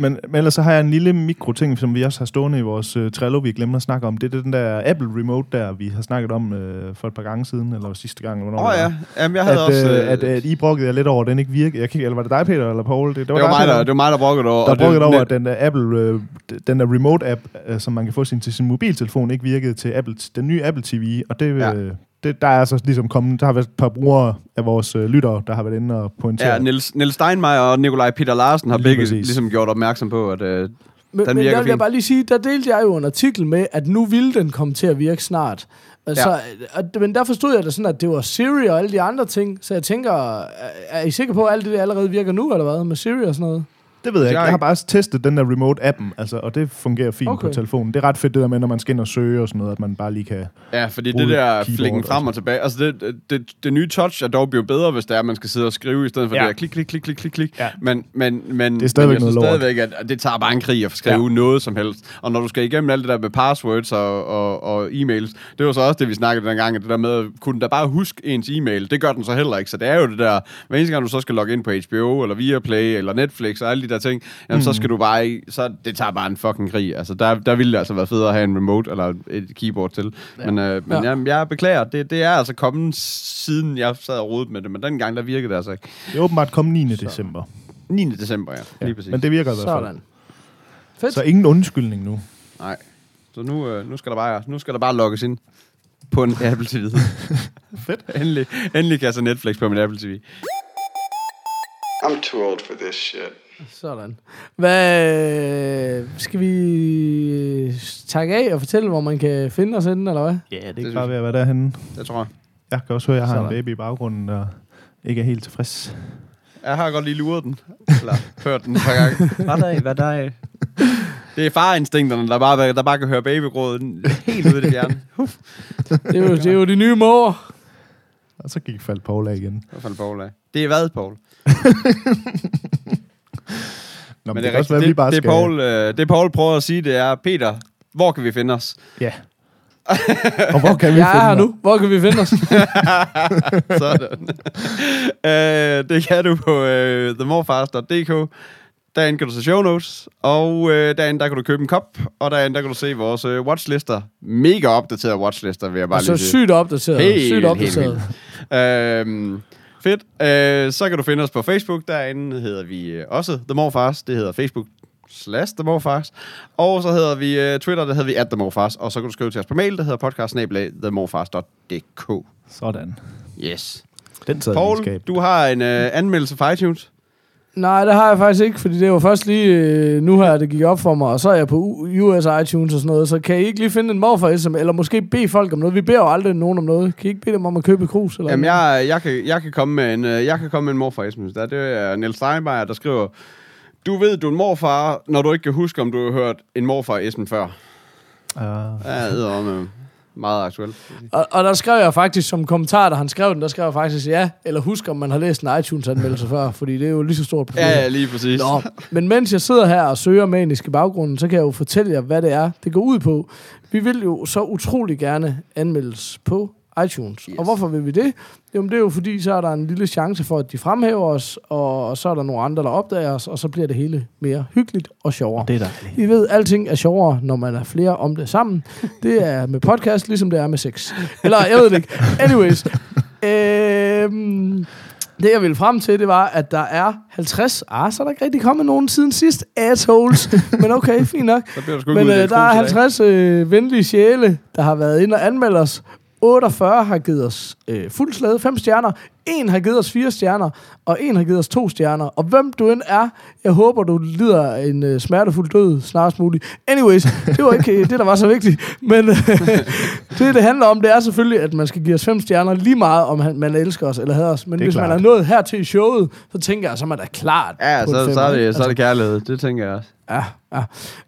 Men, men ellers så har jeg en lille mikroting, som vi også har stående i vores uh, Trello, vi glemte at snakke om. Det er den der Apple Remote der, vi har snakket om uh, for et par gange siden, eller sidste gang. Åh oh, ja, var. Jamen, jeg havde At, også... øh, øh, at, at I brokkede jer lidt over, at den ikke virkede. Jeg kan, eller var det dig, Peter, eller Paul? Det, det det, var mig, der, det var mig, der brokkede over. Der brokkede over, at den der Apple, øh, den der remote-app, øh, som man kan få sin, til sin mobiltelefon, ikke virkede til Apple, den nye Apple TV. Og det, Ja. øh, det, der er altså ligesom kommet, der har været et par brugere af vores øh, lyttere, der har været inde og pointere. Ja, Niels, Niels Steinmeier og Nikolaj Peter Larsen har Lige begge præcis. ligesom gjort opmærksom på, at øh, Men, Den men jeg vil fint. bare lige sige, der delte jeg jo en artikel med, at nu ville den komme til at virke snart. Altså, ja. Men der forstod jeg det sådan, at det var Siri og alle de andre ting, så jeg tænker, er- er I sikre på, at alt det der allerede virker nu, eller hvad, med Siri og sådan noget? Det ved jeg ikke. Jeg har Jeg har ikke- bare testet den der remote-appen, altså, og det fungerer fint Okay. på telefonen. Det er ret fedt det der med, når man skal ind og søge og sådan noget, at man bare lige kan... Ja, fordi Bruge det der flikken frem og tilbage, altså det, det, det, det nye touch er dog blevet bedre, hvis det er, at man skal sidde og skrive, i stedet for Ja. det der klik, klik, klik, klik, klik, klik. Ja. Men, men, men, Det er stadigvæk men jeg noget lort. stadigvæk, at det tager bare en krig at skrive ja. noget som helst. Og når du skal igennem alt det der med passwords og, og, og e-mails, det var så også det, vi snakkede dengang, at det der med, kunne da bare huske ens e-mail, det gør den så heller ikke. Så det er jo det der, hver eneste gang du så skal logge ind på HBO, eller Viaplay, eller Netflix, og alle de der ting, jamen mm. så skal du bare, så det tager bare en fucking krig. Altså der, der ville det altså være federe at have en remote, eller et keyboard til. Ja. Men, øh, men Ja. ja. jeg, jeg beklager, det, det er altså kommet siden jeg sad og rodet med det, men dengang der virkede det altså ikke. Det er åbenbart kom 9. december. 9. december, ja. Lige præcis. Men det virker i hvert fald. Sådan. Fedt. Så ingen undskyldning nu. Nej. Så nu, øh, nu, skal der bare, nu skal der bare logges ind på en Apple TV. Fedt. endelig, endelig kan jeg så Netflix på min Apple TV. I'm too old for this shit. Sådan. Hvad, skal vi takke af og fortælle, hvor man kan finde os henne, eller hvad? Ja, det er bare ved at være derhenne. Det tror jeg. Jeg kan også høre, at jeg har en Sådan. baby i baggrunden, der ikke er helt tilfreds. Jeg har godt lige luret den. Eller hørt den et par gange. Hvad der? Hvad der? Det er farinstinkterne, der bare, der bare kan høre babygråden helt ude i det fjerne. Det er jo, det er jo de nye måger. Og så gik faldt Paul af igen. Hvad faldt Paul af? Det er hvad, Paul? Nå, men, Men det, det, er også være, rigtigt. at vi bare det, det, skal... Paul, øh, det Paul prøver at sige, det er, Peter, hvor kan vi finde os? Ja. og hvor kan vi er finde her nu. Hvor kan vi finde os? Sådan. øh, det kan du på øh, themorfast.dk. Derinde kan du se show notes, og øh, derinde der kan du købe en kop, og derinde der kan du se vores øh, watchlister. Mega opdaterede watchlister, vil jeg bare Og så lige sige. sygt opdateret. Helt, sygt helt opdateret. Øhm, fedt. Øh, så kan du finde os på Facebook. Derinde hedder vi øh, også The Morfars. Det hedder Facebook slash The Morfars. Og så hedder vi øh, Twitter, der hedder vi at The Morfars. Og så kan du skrive til os på mail, der hedder podcast themorfars.dk. Sådan. Yes. Den sad Paul, du har en øh, anmeldelse for iTunes. Nej, det har jeg faktisk ikke, fordi det var først lige øh, nu her, det gik op for mig, og så er jeg på U- US iTunes og sådan noget, så kan I ikke lige finde en morfar SM, eller måske bede folk om noget? Vi beder jo aldrig nogen om noget. Kan I ikke bede dem om at købe et krus? Eller Jamen, noget? jeg, jeg, kan, jeg, kan komme med en, øh, jeg kan komme med en morfar SMS. Der, det er Niels Steinmeier, der skriver, du ved, du er en morfar, når du ikke kan huske, om du har hørt en morfar SM før. Uh, Ja, det er med meget aktuelt. Og, og der skrev jeg faktisk som kommentar, da han skrev den, der skrev jeg faktisk ja, eller husk, om man har læst en iTunes-anmeldelse før, fordi det er jo lige så stort problem. Ja, ja, lige præcis. Nå, men mens jeg sidder her og søger manisk i baggrunden, så kan jeg jo fortælle jer, hvad det er, det går ud på. Vi vil jo så utrolig gerne anmeldes på iTunes. Yes. Og hvorfor vil vi det? Jamen det er jo fordi, så er der en lille chance for, at de fremhæver os, og så er der nogle andre, der opdager os, og så bliver det hele mere hyggeligt og sjovere. det er dejligt. Vi ved, at alting er sjovere, når man er flere om det sammen. Det er med podcast, ligesom det er med sex. Eller, jeg ved det ikke. Anyways. Øhm, det, jeg ville frem til, det var, at der er 50... Ah, så er der ikke rigtig kommet nogen siden sidst. Assholes. Men okay, fint nok. Så bliver du sgu Men øh, der er 50 øh, venlige sjæle, der har været inde og anmeldt os. 48 har givet os øh, fuld slæde, 5 stjerner. En har givet os 4 stjerner, og en har givet os 2 stjerner. Og hvem du end er, jeg håber, du lider en øh, smertefuld død snarest muligt. Anyways, det var ikke øh, det, der var så vigtigt. Men øh, det, det handler om, det er selvfølgelig, at man skal give os 5 stjerner lige meget, om han, man elsker os eller hader os. Men hvis man klart. er nået her til showet, så tænker jeg, så er man da klart Ja, så, så, er det, så er det kærlighed. Det tænker jeg også. Ja,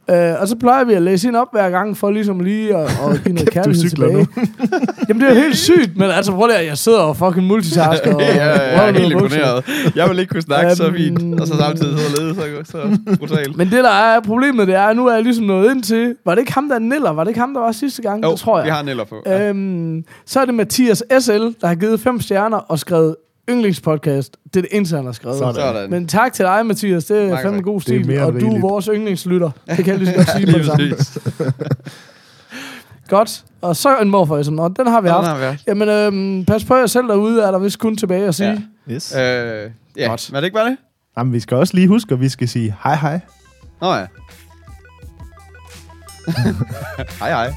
ja. Øh, og så plejer vi at læse ind op hver gang, for ligesom lige at, at give noget Kæft, du kærlighed tilbage. Jamen, det er helt sygt, men altså prøv at jeg sidder og fucking multitasker. Og, Ja, jeg er helt imponeret. Jeg vil ikke kunne snakke så Øhm. fint, og så samtidig sidde og lede så, så brutalt. Men det, der er problemet, det er, at nu er jeg ligesom nået ind til... Var det ikke ham, der er Niller? Var det ikke ham, der var sidste gang? Jo, det tror jeg. vi har Neller på. Ja. Øhm, så er det Mathias SL, der har givet fem stjerner og skrevet yndlingspodcast. Det er det eneste, han har skrevet. Sådan. Sådan. Men tak til dig, Mathias. Det er Mange fandme tak. god Det er stil. Og du er vores yndlingslytter. Det kan jeg lige så godt sige med det samme. præcis. Godt. Og så en morfar som og den har vi Den haft. har vi haft. Jamen, øhm, pas på jer selv derude, er der vist kun tilbage at sige. Ja. Yes. Øh, ja, Godt. var det ikke bare det? Jamen, vi skal også lige huske, at vi skal sige hej hej. Nå ja. hej hej.